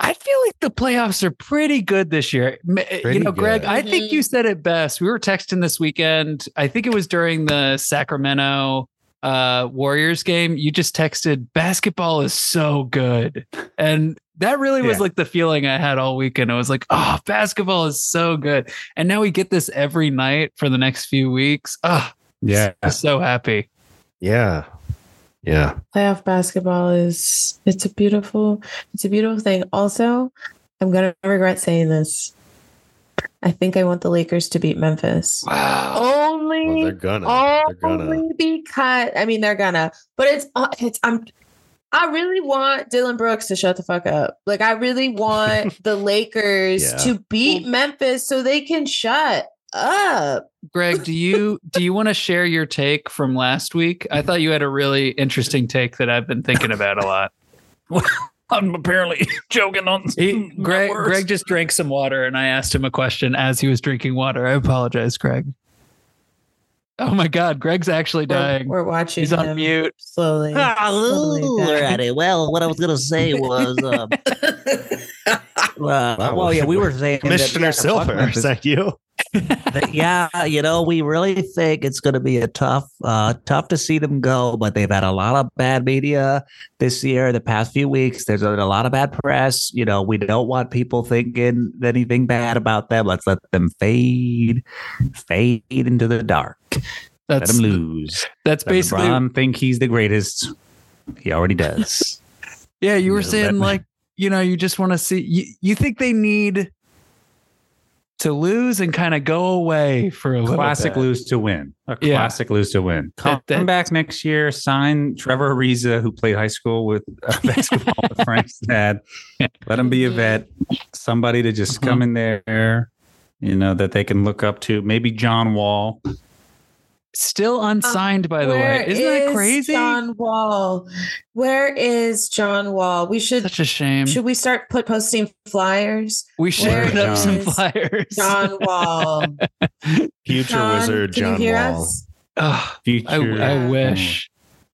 I feel like the playoffs are pretty good this year. M- you know, Greg, good. I think you said it best. We were texting this weekend. I think it was during the Sacramento uh, Warriors game. You just texted, basketball is so good. And that really was Yeah. like the feeling I had all weekend. I was like, oh, basketball is so good. And now we get this every night for the next few weeks. Oh, Yeah. I'm so happy. Yeah. Yeah. playoff basketball is it's a beautiful it's a beautiful thing also i'm gonna regret saying this i think i want the lakers to beat memphis Wow. only Well, they're gonna. They're gonna. because i mean they're gonna but it's uh, it's i'm I really want Dillon Brooks to shut the fuck up. Like I really want the Lakers Yeah. to beat Memphis so they can shut up. Greg, do you do you want to share your take from last week? I thought you had a really interesting take that I've been thinking about a lot. I'm apparently joking on He, Greg, Greg just drank some water, and I asked him a question as he was drinking water. I apologize, Greg. Oh my God, Greg's actually We're, dying. we're watching He's on him mute. slowly. slowly die. Alrighty. Well, what I was gonna say was, um, uh, well, yeah, we were saying that, Commissioner yeah, fuck Silver, is that you? That, yeah, you know, we really think it's going to be a tough, uh, tough to see them go. But they've had a lot of bad media this year, the past few weeks. There's a, a lot of bad press. You know, we don't want people thinking anything bad about them. Let's let them fade, fade into the dark. Let That's them lose. that's Does basically LeBron think he's the greatest? He already does. yeah. You were Yeah, let saying me- like you know you just want to see you, you think they need to lose and kind of go away for a classic bit. lose to win. A Yeah. classic lose to win. Come, That- that- back next year. Sign Trevor Ariza, who played high school with uh, basketball with Frank's dad. Let him be a vet. Somebody to just come in there, you know, that they can look up to. Maybe John Wall. Still uh, unsigned, by the way. isn't that crazy? John Wall. Where is John Wall? We should Such a shame. should we start put posting flyers? we should where put up some flyers. John Wall. Future John, wizard can John you hear Wall. us? Ugh, Future. I, I wish.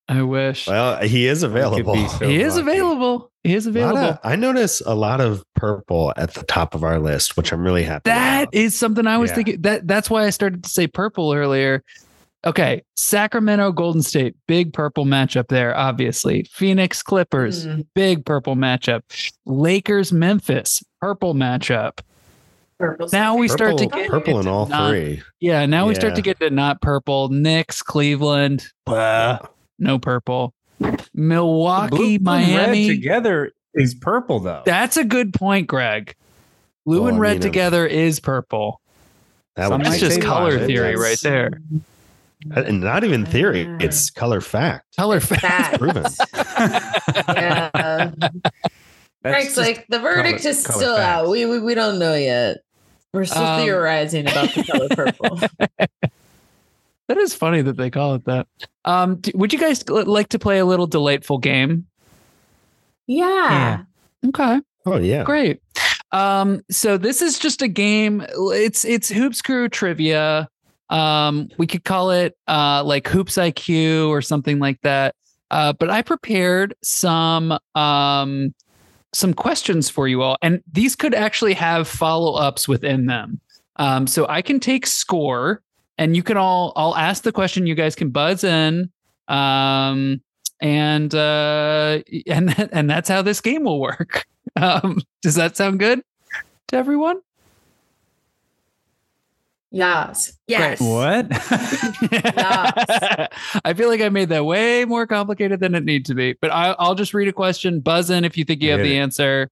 I wish. Well, he is available. so he is lucky. available. He is available. of- I notice a lot of purple at the top of our list, which I'm really happy. That about. is something I was Yeah. thinking. That that's why I started to say purple earlier. Okay, Sacramento Golden State, big purple matchup there, obviously. Phoenix Clippers, Mm, big purple matchup. Lakers Memphis, purple matchup. purple's Now we my start to get purple in all non- three. Yeah, now we start to get to not purple. Knicks, Cleveland, blah, no purple. Milwaukee, Blue and red Miami. together is purple though. That's a good point, Greg. Blue Well, and I red mean, together is purple. That Some would That's just color theory That's- right there. And not even theory; Ah. it's color fact. Color Fact. Proven. Yeah. That's Frank's like the verdict color- is color still facts. out. We, we we don't know yet. We're still Um, theorizing about the color purple. That is funny that they call it that. Um, d- would you guys l- like to play a little delightful game? Yeah. Okay, Oh yeah. great. Um, so this is just a game. It's it's Hoops Crew trivia. Um, we could call it uh like Hoops IQ or something like that. Uh, but I prepared some um some questions for you all, and these could actually have follow ups within them. Um, so I can take score, and you can all I'll ask the question. You guys can buzz in. Um, and uh, and and that's how this game will work. Um, does that sound good to everyone? Yes. Yes. What? Yes. I feel like I made that way more complicated than it needs to be. But I, I'll just read a question. Buzz in if you think you have the it. answer,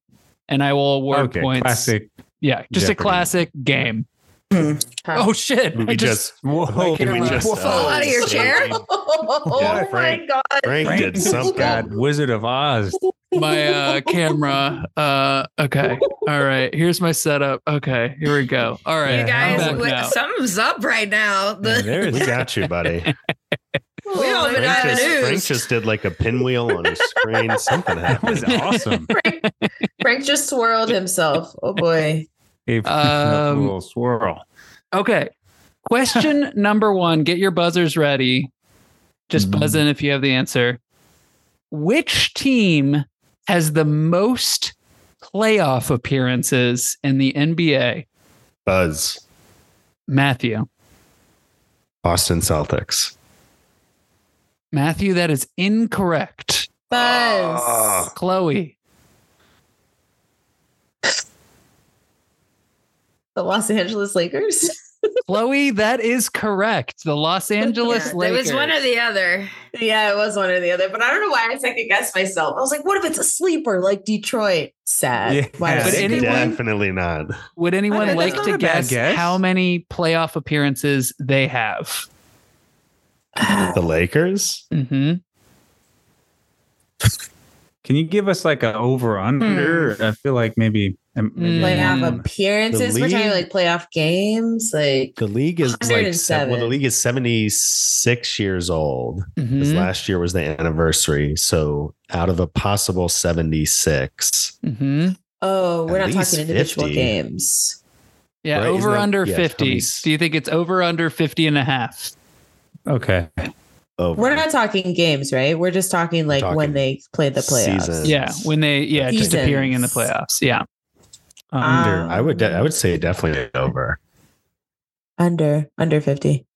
and I will award okay, points. classic. Yeah, just a classic game. Hmm. Oh shit! We I just, Whoa! can we just Fall out of your chair? Oh Yeah, my god. Frank did something. God, Wizard of Oz. My uh camera. Uh okay. All right. Here's my setup. Okay, here we go. All right. You guys, back wait, something's up right now. The, Yeah, there We got you, buddy. we don't even Frank just, news. Frank just did like a pinwheel on his screen. Something That was awesome. Frank, Frank just swirled himself. Oh boy. A Um, little swirl. Okay. Question number one. Get your buzzers ready. Just Mhm. buzz in if you have the answer. Which team has the most playoff appearances in the NBA? Buzz. Matthew. Boston Celtics. Matthew, that is incorrect. Buzz. Oh. Chloe. The Los Angeles Lakers. Chloe, that is correct. The Los Angeles Yeah, it was one or the other. yeah, it was one or the other, but I don't know why I second guessed myself. I was like, what if it's a sleeper like Detroit? Sad. Yeah. Why But anyone- Definitely not. Would anyone Okay, like to not a bad guess, guess. how many playoff appearances they have? The Lakers? Mm-hmm. Can you give us like an over under? I feel like maybe, maybe playoff appearances. The We're talking league- like playoff games. Like The league is like se- 107. well, the league is 76 years old. Because Mm-hmm. last year was the anniversary. So out of a possible 76, Mm-hmm. oh, we're not talking individual 50. games. Yeah, Right, over that- under yeah, 50. 20 Do you think it's over under 50 and a half? okay. over. We're not talking games, right? We're just talking like talking when they play the playoffs. season. Yeah, when they yeah, just appearing in the playoffs. Yeah. Under. Um, I would de- I would say definitely over. Under under 50.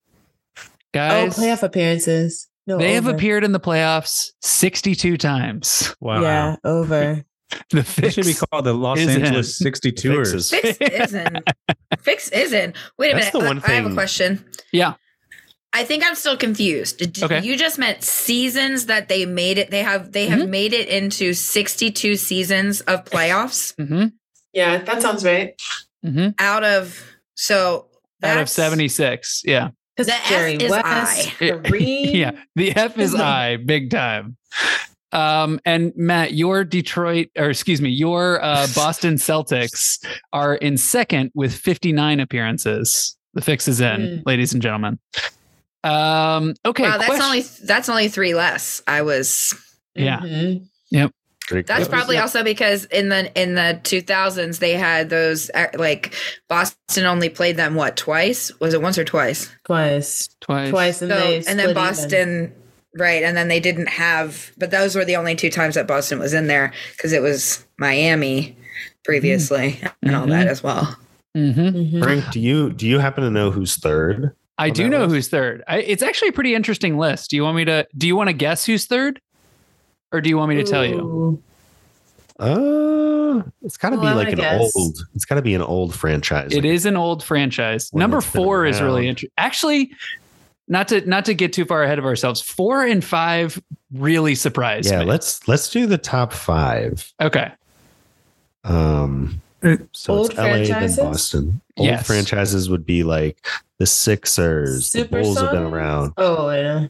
Guys, oh, playoff appearances. No, they have appeared in the playoffs 62 times. wow. Yeah, over. The fix should be called the Los is in. Angeles 62ers. Fixes. Fix isn't. Fix isn't. Wait a That's minute. the I- one I, have a question. Yeah. I think I'm still confused. Did Okay. You just meant seasons that they made it. They have they have made it into 62 seasons of playoffs Mm-hmm. Yeah, that sounds right. Mm-hmm. out of so Out of 76. Yeah. Because The F is West, I. Kareem. Yeah. The F is I, big time. Um, and Matt, your Detroit, or excuse me, your uh, Boston Celtics are in second with 59 appearances. The fix is in, Mm. ladies and gentlemen. Um, okay. wow, that's question- only that's only three less. I was Yeah. Mhm. Pretty That's close. probably also because in the in the 2000s they had those uh, like Boston only played them what twice? Was it once or twice? Twice. twice. Twice. And, So they and split then even. Boston right and then they didn't have but those were the only two times that Boston was in there because it was Miami previously and all that as well. Mm-hmm. Mhm. Frank, do you do you happen to know who's third? I do know list? who's third. I, it's actually a pretty interesting list. Do you want me to? Do you want to guess who's third, or do you want me to tell you? Ooh. Uh, it's got to Well, be I like an guess. old. It's got to be an old franchise. It is an old franchise. One Number four is really interesting. Actually, not to not to get too far ahead of ourselves. Four and five really surprised Yeah, me. let's let's do the top five. okay. Um, so Old it's LA then? Boston. Old Yes. franchises would be like the Sixers. the Super Bulls have been around. Oh, yeah.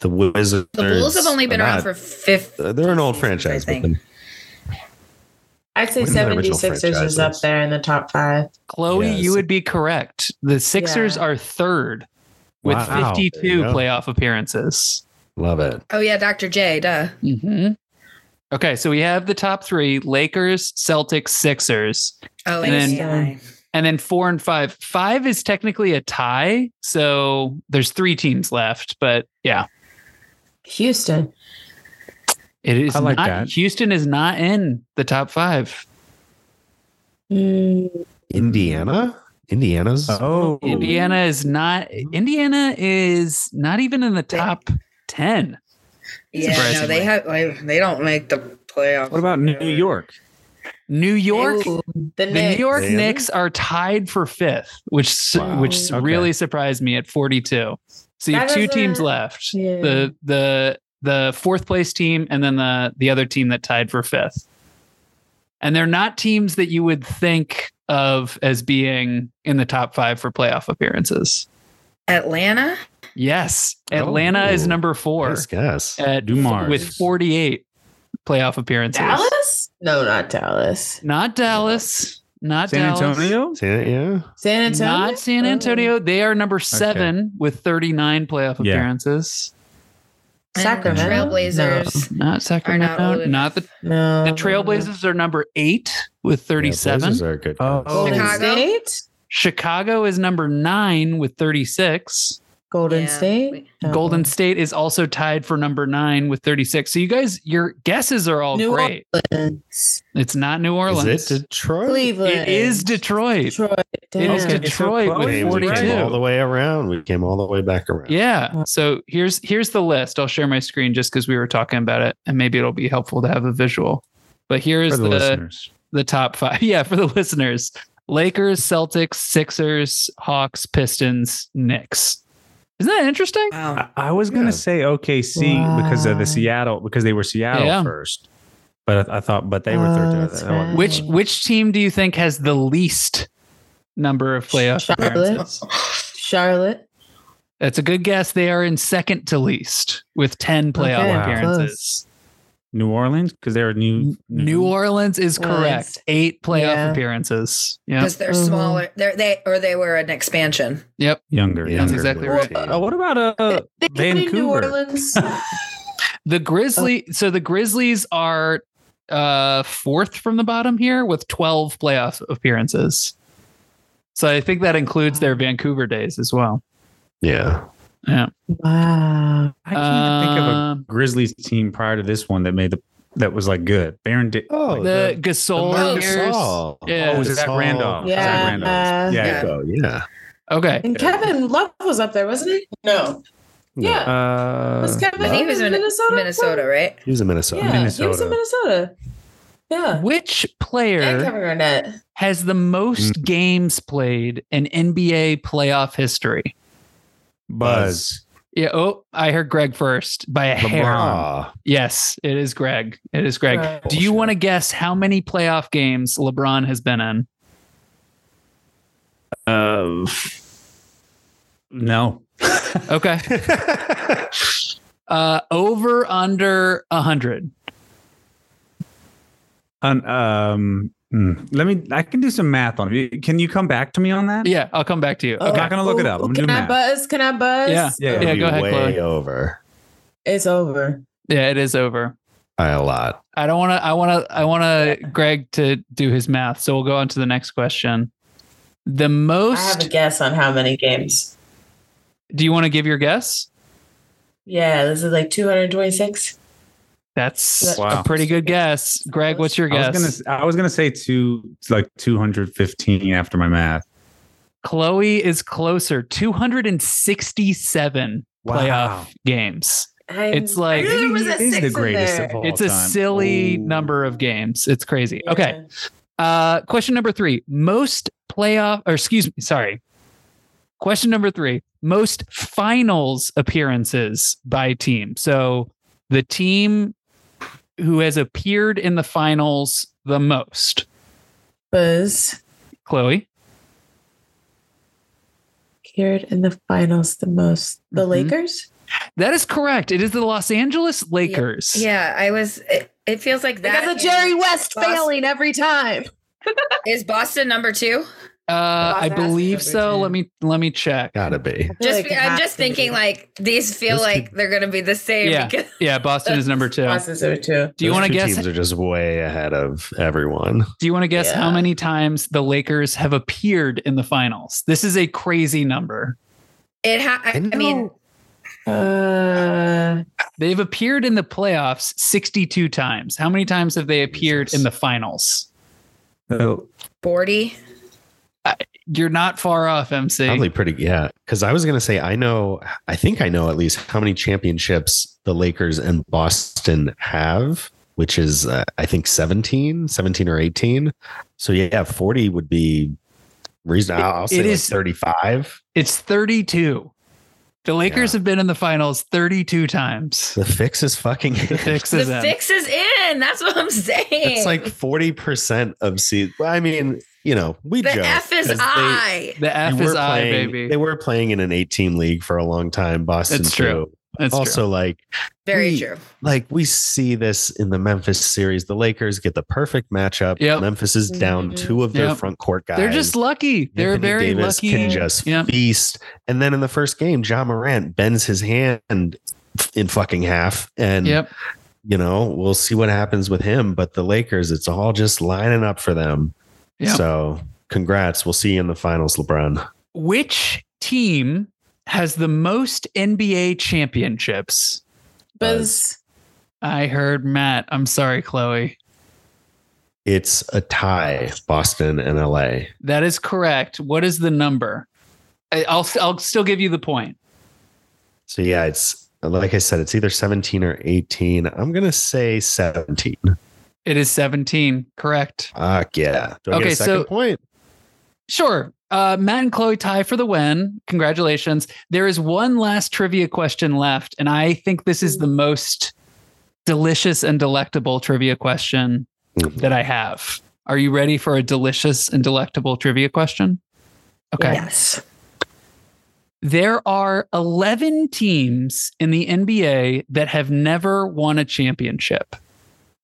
The Wizards. The Bulls have only been around not- for fifth. They're an old seasons, I franchise, but think. I'd say When the 76ers is up there in the top five. Chloe, Yes. you would be correct. The Sixers Yeah. are third with Wow. 52 playoff appearances. love it. Oh yeah, Dr. J, duh. hmm Okay, so we have the top three: Lakers, Celtics, Sixers. Oh, And then- yeah. And then four and five. Five is technically a tie. So there's three teams left. But yeah, Houston. it is I like not, that. Houston is not in the top five. Mm, Indiana. Indiana's. Oh, Indiana is not Indiana is not even in the top 10. Yeah, no, they have like they don't make the playoffs. What about New York? New York. Ooh, The the, New York Really? Knicks are tied for fifth, which Wow. which Okay. really surprised me at 42. So you have That two teams doesn't- left. Yeah. The the the fourth place team and then the the other team that tied for fifth. And they're not teams that you would think of as being in the top 5 for playoff appearances. Atlanta. Yes, Atlanta is Oh, number 4 Nice guess. at Dumars. with 48 playoff appearances. Dallas? No, not Dallas. Not Dallas. Not San Dallas. Antonio. San- yeah. San Antonio. Not San Oh. Antonio. They are number seven with 39 playoff Yeah. appearances. And Sacramento. Trailblazers. Not Sacramento. old Not, the No. the Trailblazers are number eight with 37. Yeah, Blazers are good. Oh. guess. Golden Chicago? State. Chicago is number nine with 36. Golden Yeah. State. Oh. Golden State is also tied for number nine with 36. So you guys, your guesses are all New great. Orleans. It's not New Orleans. Is it Detroit? Cleveland. It is Detroit. Detroit. It is Damn. Detroit so with close. Hey, we came all the way around. We came all the way back around. Yeah. So here's here's the list. I'll share my screen just because we were talking about it, and maybe it'll be helpful to have a visual. But here's For the, the the, top five. Yeah, for the listeners: Lakers, Celtics, Sixers, Hawks, Pistons, Knicks. Isn't that interesting? Wow. I, I was gonna Yeah. say OKC because of the Seattle because they were Seattle Yeah. first, but I, I thought but they were Oh, third. that's that right. Which which team do you think has the least number of playoff Charlotte. appearances? Charlotte. That's a good guess. They are in second to least with ten playoff Okay, appearances. New Orleans because they're new. New Orleans is Nice. correct. Eight playoff Yeah. appearances. Yeah. Because they're Mhm. smaller. They're they or they were an expansion. Yep. younger. That's younger. exactly Well, right. Uh, what about uh, They played in New Vancouver? Orleans. The Grizzly. So the Grizzlies are uh fourth from the bottom here with 12 playoff appearances. So I think that includes their Vancouver days as well. Yeah. Yeah. wow. I can't think of a Um, Grizzlies team prior to this one that made the that was like good. Baron. Di- Oh, the, Gasol Marc years. Gasol. Yeah. oh, was it Zach Gasol. Randolph? Yeah. Zach Randolph. Yeah. Yeah. Yeah. Okay. And Kevin Love was up there, wasn't he? No. Yeah. Uh, was Kevin I think he was in Minnesota? Minnesota, right? He was in Minnesota. Yeah, he was in Minnesota. Yeah. Which player Kevin Garnett. has the most games played in NBA playoff history? Buzz. Yeah. Oh, I heard Greg first by a hair. LeBron. Ah, Yes, it is Greg. It is Greg. Right. Do you want to guess how many playoff games LeBron has been in? Uh, no. Okay. uh over under a hundred. Un- um, mm, let me. I can do some math on it. Can you come back to me on that? Yeah, I'll come back to you. Oh, Okay. not gonna look it up. I'm Can doing I math. buzz? Can I buzz? Yeah. Yeah. Yeah, It'd go be ahead, way Chloe. over It's over. Yeah, it is over. by a lot. I don't want to. I want to. I want to Greg to do his math. So we'll go on to the next question. The most. I have a most. guess on how many games. Do you want to give your guess? Yeah, this is like 226. That's Wow. a pretty good guess. Greg, what's your I guess? was gonna. I was gonna say two, like 215 after my math. Chloe is closer. Two hundred and sixty-seven Wow. playoff games. I, It's like- I knew there was Maybe a he is six the greatest of all It's a time. silly Ooh. number of games. It's crazy. Okay. Uh, question number three: most playoff, or excuse me, sorry. Question number three: most finals appearances by team. So the team who has appeared in the finals the most. Buzz Chloe. appeared in the finals the most. The Mhm. Lakers? That is correct. It is the Los Angeles Lakers. Yeah, I was. It, it feels like that. Because of Jerry West Boston. failing every time. Is Boston number two? Uh, I believe so. Lakers. Let me let me check. Gotta be. Just like I'm just to be. thinking like these feel Those like two- they're gonna be the same. Yeah. Because Yeah, Boston is number two. Boston's number two. Do you want to guess? Teams are just way ahead of everyone. Do you want to guess how many times the Lakers have appeared in the finals? This is a crazy number. it. Ha- I, I mean, Uh, They've appeared in the playoffs 62 times. How many times have they appeared Jesus. in the finals? Oh, forty. You're not far off, MC. Probably pretty, yeah. Because I was gonna say, I know, I think I know at least how many championships the Lakers and Boston have. which is uh, I think 17, 17 or 18. So yeah, 40 would be reason. I'll, I'll say it like is- 35. It's 32. The Lakers Yeah. have been in the finals 32 times. The fix is fucking. The fix The is in. fix is in. That's what I'm saying. It's like 40% of season. I mean, you know, we the joke F is 'cause they- I. The F were is I, baby. They were playing in an 18 league for a long time. Boston It's true. too. That's also, true. like Very we- true. like we see this in the Memphis series. The Lakers get the perfect matchup. Yep. Memphis is down Mhm. two of their Yep. front court guys. They're just lucky. They're Anthony very Davis lucky. Can just Yeah. feast. And then in the first game, Ja Morant bends his hand in fucking half. And Yep. you know, we'll see what happens with him. But the Lakers, it's all just lining up for them. Yep. So congrats. We'll see you in the finals, LeBron. Which team has the most NBA championships? Buzz. I heard Matt. I'm sorry, Chloe. It's a tie, Boston and LA. That is correct. What is the number? I'll I'll still give you the point. So yeah, it's like I said, it's either 17 or 18. I'm gonna say 17. It is 17. Correct. Fuck yeah. Do I get Okay, a second so- point? Sure. Uh, Matt and Chloe tie for the win. Congratulations. There is one last trivia question left, and I think this is the most delicious and delectable trivia question that I have. Are you ready for a delicious and delectable trivia question? Okay. Yes. There are 11 teams in the NBA that have never won a championship.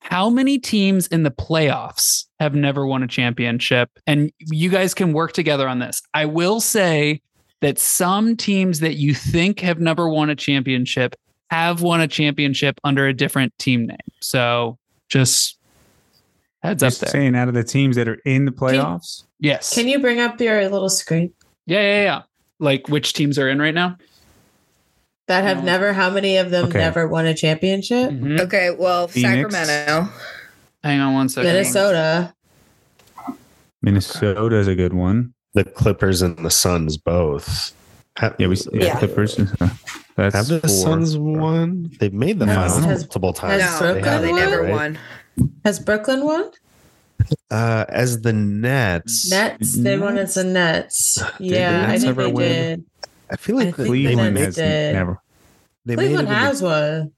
How many teams in the playoffs have never won a championship? And you guys can work together on this. I will say that some teams that you think have never won a championship have won a championship under a different team name. So just heads up there. saying out of the teams that are in the playoffs. Yes. Can you bring up your little screen yeah, yeah, yeah. Like which teams are in right now? That have No. never? How many of them Okay. never won a championship? Mhm. Okay. Well, Phoenix. Sacramento. Hang on one second. Minnesota. Minnesota is a good one. The Clippers and the Suns both. Have, Yeah, we yeah, Yeah. Clippers. uh, That's have the four. Suns won? They've made the Has- finals has- multiple times. has No, Brooklyn no, they won? never right? won. Has Brooklyn won? Uh, as the Nets, Nets. They won as the Nets. Did Yeah, the I think ever they win? did. I feel like I Cleveland has did. never. they made Cleveland it in the- has one.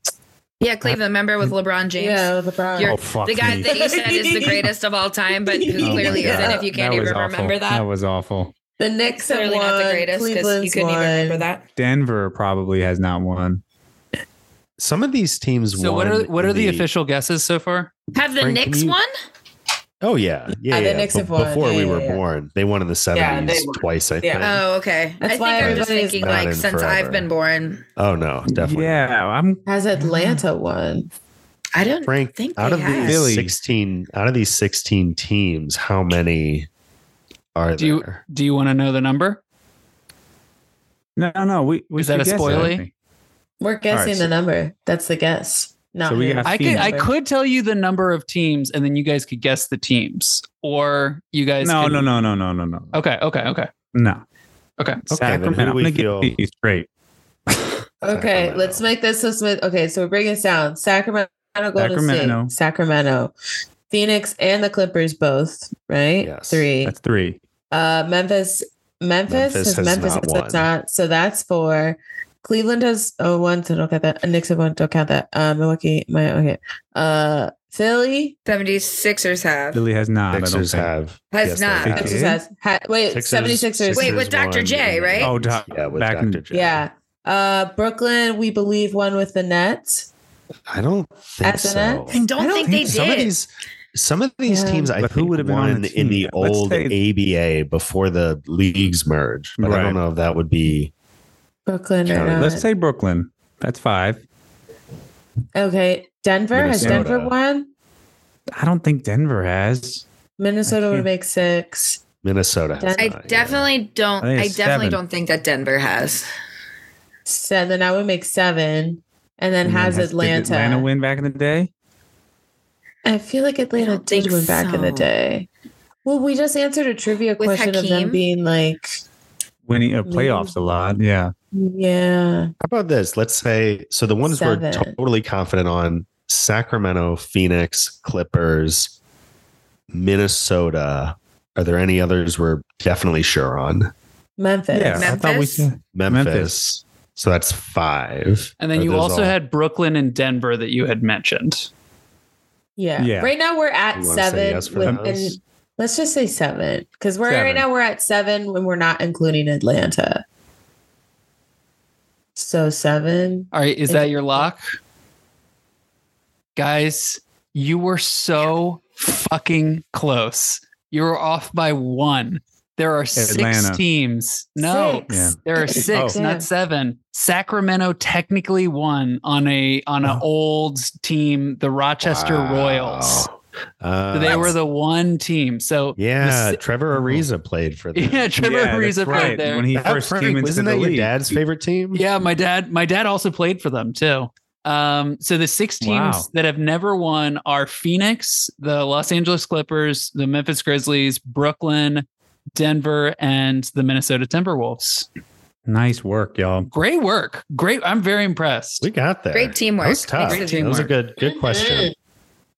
Yeah, Cleveland. Remember with LeBron James? Yeah, LeBron. You're- Oh fuck The guy me. that you said is the greatest of all time, but who Oh clearly God. isn't if you can't even awful. remember that. That was awful. the Knicks have clearly not the greatest because you couldn't even remember that. Denver probably has not won. Some of these teams. So what are what are the, official guesses so far? Have the Frank, can Knicks you- won? Oh yeah, yeah. The yeah. Knicks Be- have won. before Yeah, we were yeah. born. They won in the seventies they twice. I Yeah. think. Oh, okay. That's I think why I'm just everybody's thinking like since forever. I've been born. Oh no, definitely. Yeah, I'm. Has mm. Atlanta won? I don't Frank, think out of have. these Philly. sixteen, out of these sixteen teams, how many are Do you there? do you want to know the number? No, no. We, we Is that a guess spoiler? We're guessing so- the number. That's the guess. Not So we him. got I could I could tell you the number of teams, and then you guys could guess the teams, or you guys. No, could- no, no, no, no, no, no. Okay, okay, okay, No. okay. Okay, then Sacramento. who do I'm gonna feel- get these straight. Okay, Sacramento. let's make this so smooth. Okay, so we're bringing this down. Sacramento, Golden Sacramento. State, Sacramento, Phoenix, and the Clippers both. Right? Yes. Three. That's three. Uh, Memphis. Memphis, Memphis has has Memphis not has won. not. So that's four. Cleveland has oh one, so don't count that. Uh, Knicks have one, don't count that. Uh, Milwaukee, my okay. Uh, Philly 76ers have. Philly has not. Sixers I don't have. Has Yes, they not. have. Sixers Yeah. has ha, wait Sixers- 76ers. Wait, with Sixers Dr. J, in- right? Oh, doc, Yeah, with back in- Dr. J. Yeah. Uh, Brooklyn, we believe one with the Nets. I don't think At the so. Nets? I don't I don't think they some did. of these some of these Yeah. teams I But who think would have been on won the in the? Let's old say- ABA before the leagues merged, but I Right. don't know if that would be Brooklyn or not. Let's say Brooklyn. That's five. okay. Denver has Denver won. I don't think Denver has. Minnesota would make six. Minnesota. Has I not, yeah. definitely don't. I think I definitely seven. don't think that Denver has. So then I would make seven. And then And then has did Atlanta. Atlanta win back in the day? I feel like Atlanta don't did think win back in the day. Well, we just answered a trivia With question of them being like, Winning uh, playoffs a lot. Yeah. yeah. How about this? Let's say so the ones we're totally confident on Sacramento, Phoenix, Clippers, Minnesota. Are there any others we're definitely sure on? Memphis. Yeah, I thought we Memphis? said Memphis. Memphis. So that's five. And then Are you also all- had Brooklyn and Denver that you had mentioned. Yeah. Yeah. Right now we're at You wanna say seven. yes for with- those? and let's just say seven. Because we're Seven. right now we're at seven when we're not including Atlanta. So seven. All right, is that your lock? Guys, you were so fucking close. You were off by one. There are six teams. No, Six. Yeah. there are oh. six, Oh. not seven. Sacramento technically won on a on an Oh. old team, the Rochester Wow. Royals. Uh, they were the one team. So yeah. si- Trevor Ariza played for them. yeah, Trevor Yeah, Ariza that's played right. there. When he That first Frank, came into wasn't the that your league. dad's favorite team? Yeah, my dad. My dad also played for them too. Um, so the six teams Wow. that have never won are Phoenix, the Los Angeles Clippers, the Memphis Grizzlies, Brooklyn, Denver, and the Minnesota Timberwolves. Nice work, y'all. Great work. Great. I'm very impressed. We got there. Great teamwork. That was tough. That was a good good question.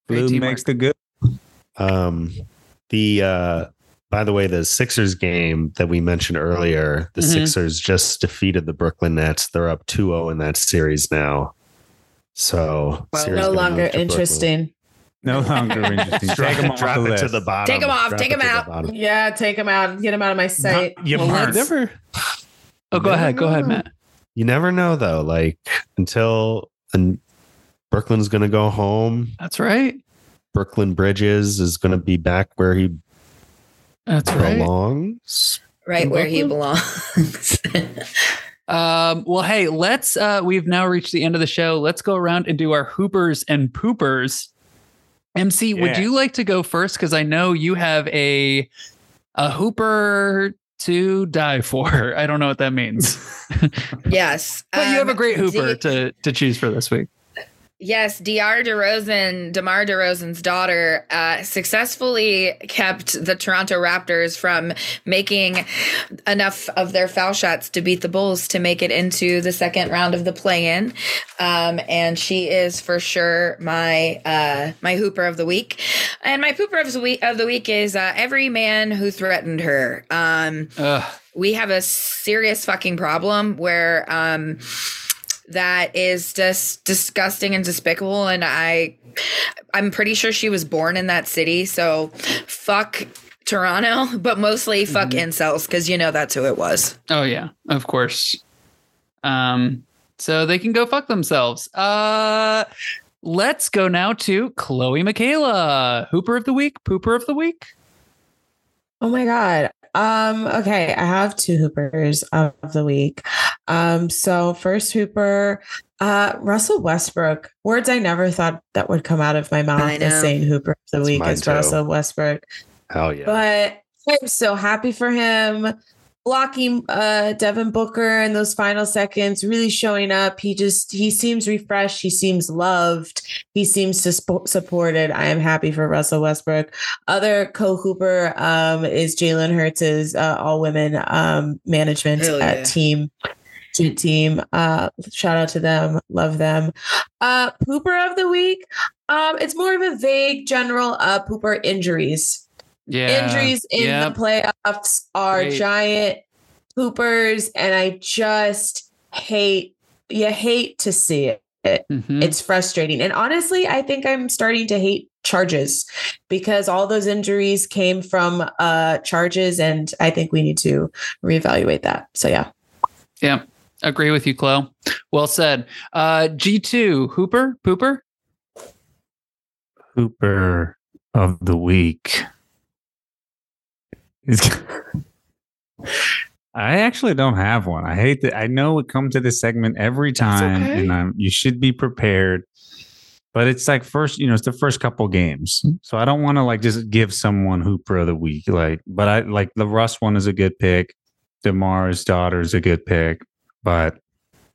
Great Blue teamwork. makes the good. Um, the uh, by the way, the Sixers game that we mentioned earlier, the Mhm. Sixers just defeated the Brooklyn Nets. They're up 2-0 in that series now. So Well, No longer interesting. No longer interesting. Take them off Drop the it list. to the bottom. Take 'em off, Drop take them to the out. Yeah, take them out. Get them out of my sight. you Well, weren't. Never, Oh, go Never ahead. Go ahead. Matt. you never know though. Like until and Brooklyn's gonna go home. That's right. Brooklyn Bridges is gonna be back where he That's right. belongs. Right where he belongs. Um, well, hey, let's uh we've now reached the end of the show. Let's go around and do our hoopers and poopers. MC, would you like to go first? Because I know you have a a hooper to die for. I don't know what that means. yes. But you have a Um, great hooper D- to to choose for this week. Yes, Dr. DeRozan, DeMar DeRozan's daughter, uh, successfully kept the Toronto Raptors from making enough of their foul shots to beat the Bulls to make it into the second round of the play-in. Um, and she is for sure my uh, my hooper of the week. And my pooper of the week of the week is uh, every man who threatened her. Um, we have a serious fucking problem where um that is just disgusting and despicable and i i'm pretty sure she was born in that city so fuck toronto but mostly fuck incels because you know that's who it was Oh yeah, of course. Um, so they can go fuck themselves. Uh let's go now to Chloe Michaela, Hooper of the Week, Pooper of the Week. Oh my god. Um, okay, I have two hoopers of the week. Um, so first hooper, uh, Russell Westbrook. Words I never thought that would come out of my mouth know. as saying hooper of the That's week is too. Russell Westbrook. Hell yeah. But I'm so happy for him. Blocking uh Devin Booker in those final seconds, really showing up. He just he seems refreshed. He seems loved. He seems supported. I am happy for Russell Westbrook. Other co-hooper um is Jalen Hurts's uh, all women um management uh, yeah. team. Team. Uh shout out to them. Love them. Uh pooper of the week. Um, it's more of a vague general uh pooper injuries Yeah. injuries in Yep. the playoffs are Great. giant poopers and i just hate you hate to see it Mhm. it's frustrating and honestly i think i'm starting to hate charges because all those injuries came from uh charges and i think we need to reevaluate that so yeah Yeah. Agree with you, Chloe. Well said. Uh G2, Hooper, Pooper. Hooper of the week. I actually don't have one. I hate that. I know we come to this segment every time, okay. and I'm, you should be prepared. But it's like first, you know, it's the first couple games, so I don't want to like just give someone Hooper of the week. Like, but I like the Russ one is a good pick. Demar's daughter is a good pick, but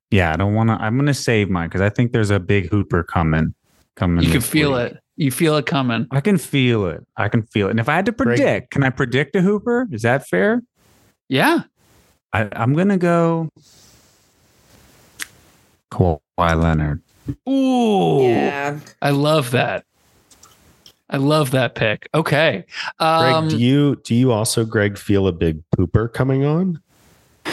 yeah, I don't want to. I'm going to save mine because I think there's a big Hooper coming. Coming, You can feel week. it. You feel it coming. I can feel it. I can feel it. And if I had to Greg- predict, can I predict a Hooper? Is that fair? Yeah. I, I'm gonna go Kawhi Leonard. Ooh. Yeah. I love that. I love that pick. Okay. Greg, Um, do you do you also, Greg, feel a big pooper coming on? Uh,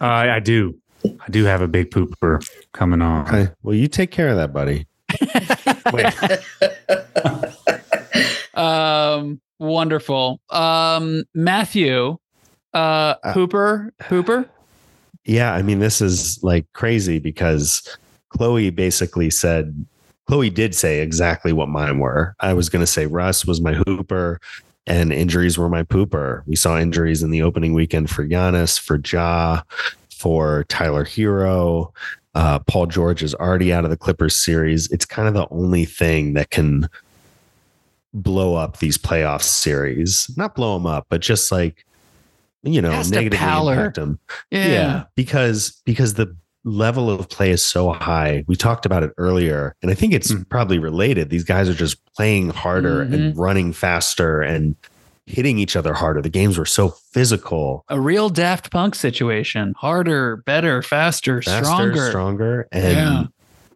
I do. I do have a big pooper coming on. Okay. Well, you take care of that, buddy. um, wonderful. Um, Matthew, uh, Uh, Hooper, Hooper. Yeah, I mean, this is like crazy because Chloe basically said, Chloe did say exactly what mine were. I was going to say Russ was my hooper and injuries were my pooper. We saw injuries in the opening weekend for Giannis, for Ja, for Tyler Herro. Uh, Paul George is already out of the Clippers series. It's kind of the only thing that can blow up these playoff series. Not blow them up, but just like, you know, negatively impact them Yeah. because because the level of play is so high. We talked about it earlier, and I think it's Mm. probably related. These guys are just playing harder and running faster and hitting each other harder. The games were so physical, A real Daft Punk situation. Harder, better, faster, faster, stronger. stronger, and Yeah.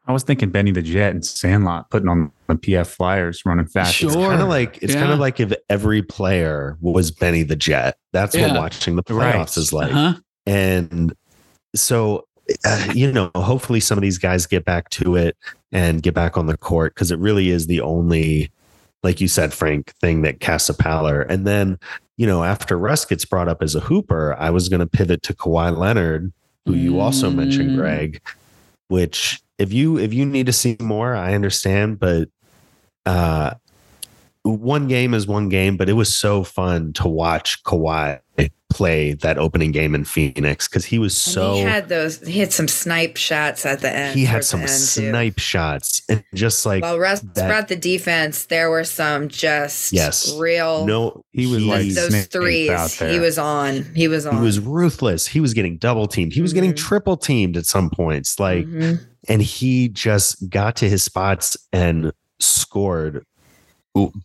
I was thinking Benny the Jet and Sandlot putting on the PF Flyers running fast. Sure. it's kind of like it's kind of like if every player was Benny the Jet. That's Yeah. what watching the Right. playoffs is like. uh-huh. And so, uh, you know, hopefully some of these guys get back to it and get back on the court because it really is the only, like you said, Frank, thing that casts a pallor. And then, you know, after Russ gets brought up as a hooper, I was going to pivot to Kawhi Leonard, who you also mentioned, Mm. Greg, which if you if you need to see more, I understand, but uh one game is one game, but it was so fun to watch Kawhi play that opening game in Phoenix because he was And so he had those. He had some snipe shots at the end. he had some the end, too. snipe shots and just like While Russ that- brought the defense, there were some just Yes. real. no He was like like those threes. He was on. He was on. he was ruthless. He was getting double teamed. He was getting Mhm. triple teamed at some points. Like Mhm. and he just got to his spots and scored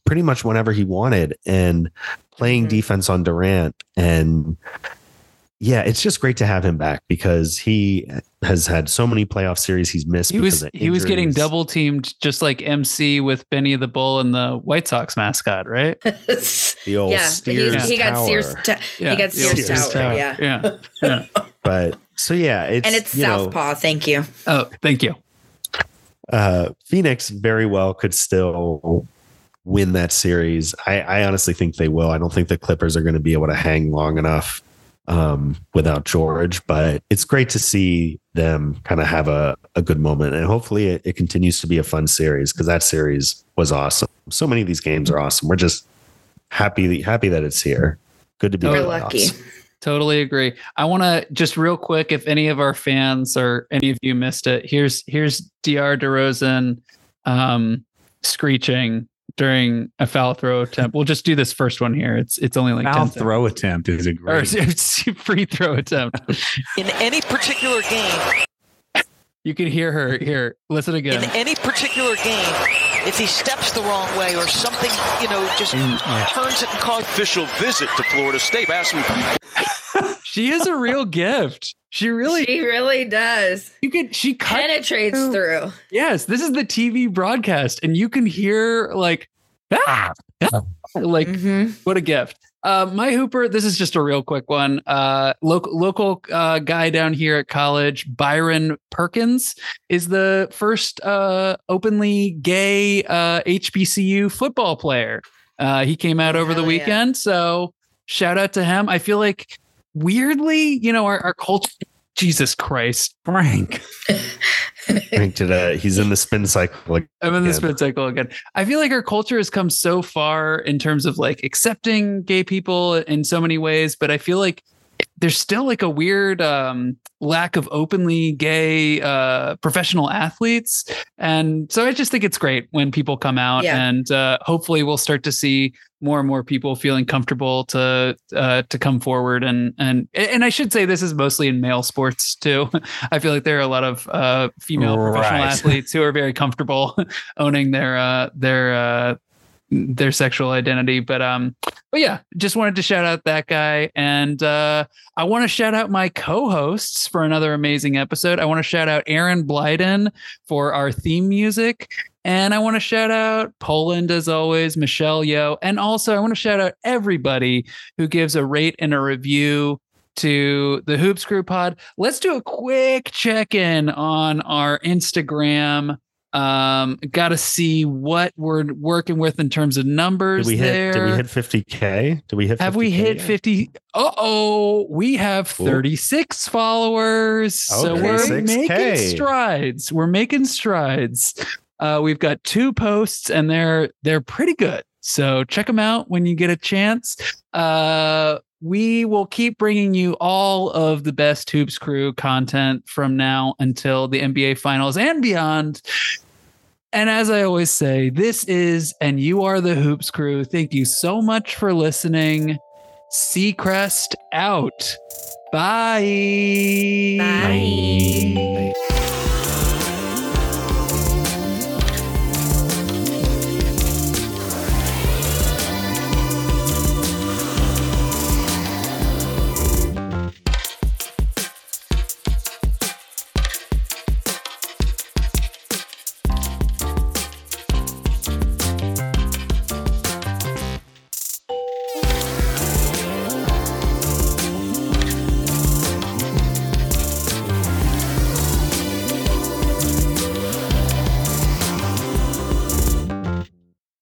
pretty much whenever he wanted and playing Mhm. defense on Durant and yeah, it's just great to have him back because he has had so many playoff series he's missed. He because was of he was getting double teamed just like MC with Benny the Bull and the White Sox mascot, right? The old yeah, but Sears he, he got Tower. Sears. Ta- he got the old Sears, Tower. Yeah. Yeah. yeah. but so yeah, it's and it's you know, Southpaw. Thank you. Oh, thank you. uh, Phoenix very well could still win that series. I, I honestly think they will. I don't think the Clippers are going to be able to hang long enough um, without George, but it's great to see them kind of have a, a good moment. And hopefully it, it continues to be a fun series because that series was awesome. So many of these games are awesome. We're just happy, happy that it's here. Good to be We're lucky. Totally agree. I want to just real quick, if any of our fans or any of you missed it, here's here's Diar DeRozan um, screeching during a foul throw attempt. We'll just do this first one here. It's it's only like Foul 10 throw attempt is a great. it's free throw attempt. in any particular game, You can hear her here. Listen again. in any particular game, if he steps the wrong way or something, you know, just turns it and causes official visit to Florida State. Ask me She is a real gift. She really She really does. you can she Penetrates through- through. Yes, this is the TV broadcast, and you can hear like, ah, ah, like hmm what a gift. Uh, my Hooper, this is just a real quick one. Uh, local local uh, guy down here at college, Byron Perkins, is the first uh, openly gay uh, HBCU football player. Uh, he came out over the Hell yeah. weekend, so shout out to him. I feel like weirdly, you know, our, our culture. Jesus Christ, Frank. Frank did a, he's in the spin cycle. Like, I'm in the spin cycle again. I feel like our culture has come so far in terms of like accepting gay people in so many ways, but I feel like there's still like a weird um, lack of openly gay uh, professional athletes, and so I just think it's great when people come out, Yeah. and uh, hopefully we'll start to see more and more people feeling comfortable to uh, to come forward and and and I should say this is mostly in male sports too. I feel like there are a lot of uh, female professional athletes who are very comfortable owning their uh, their uh, their sexual identity. But um, but yeah, just wanted to shout out that guy, and uh, I want to shout out my co-hosts for another amazing episode. I want to shout out Aaron Blyden for our theme music. And I want to shout out Poland as always, Michelle Yeoh. And also, I want to shout out everybody who gives a rate and a review to the Hoops Crew Pod. Let's do a quick check in on our Instagram. Um, got to see what we're working with in terms of numbers. Did we there. hit? Did we hit 50k? Did we hit? Have we hit 50? Uh oh, we have 36 followers. Okay, So we're 6K. making strides. We're making strides. Uh, we've got two posts and they're they're pretty good. So check them out when you get a chance. Uh, we will keep bringing you all of the best Hoops Crew content from now until the NBA Finals and beyond. And as I always say, this is and you are the Hoops Crew. Thank you so much for listening. Seacrest out. Bye. Bye. Bye.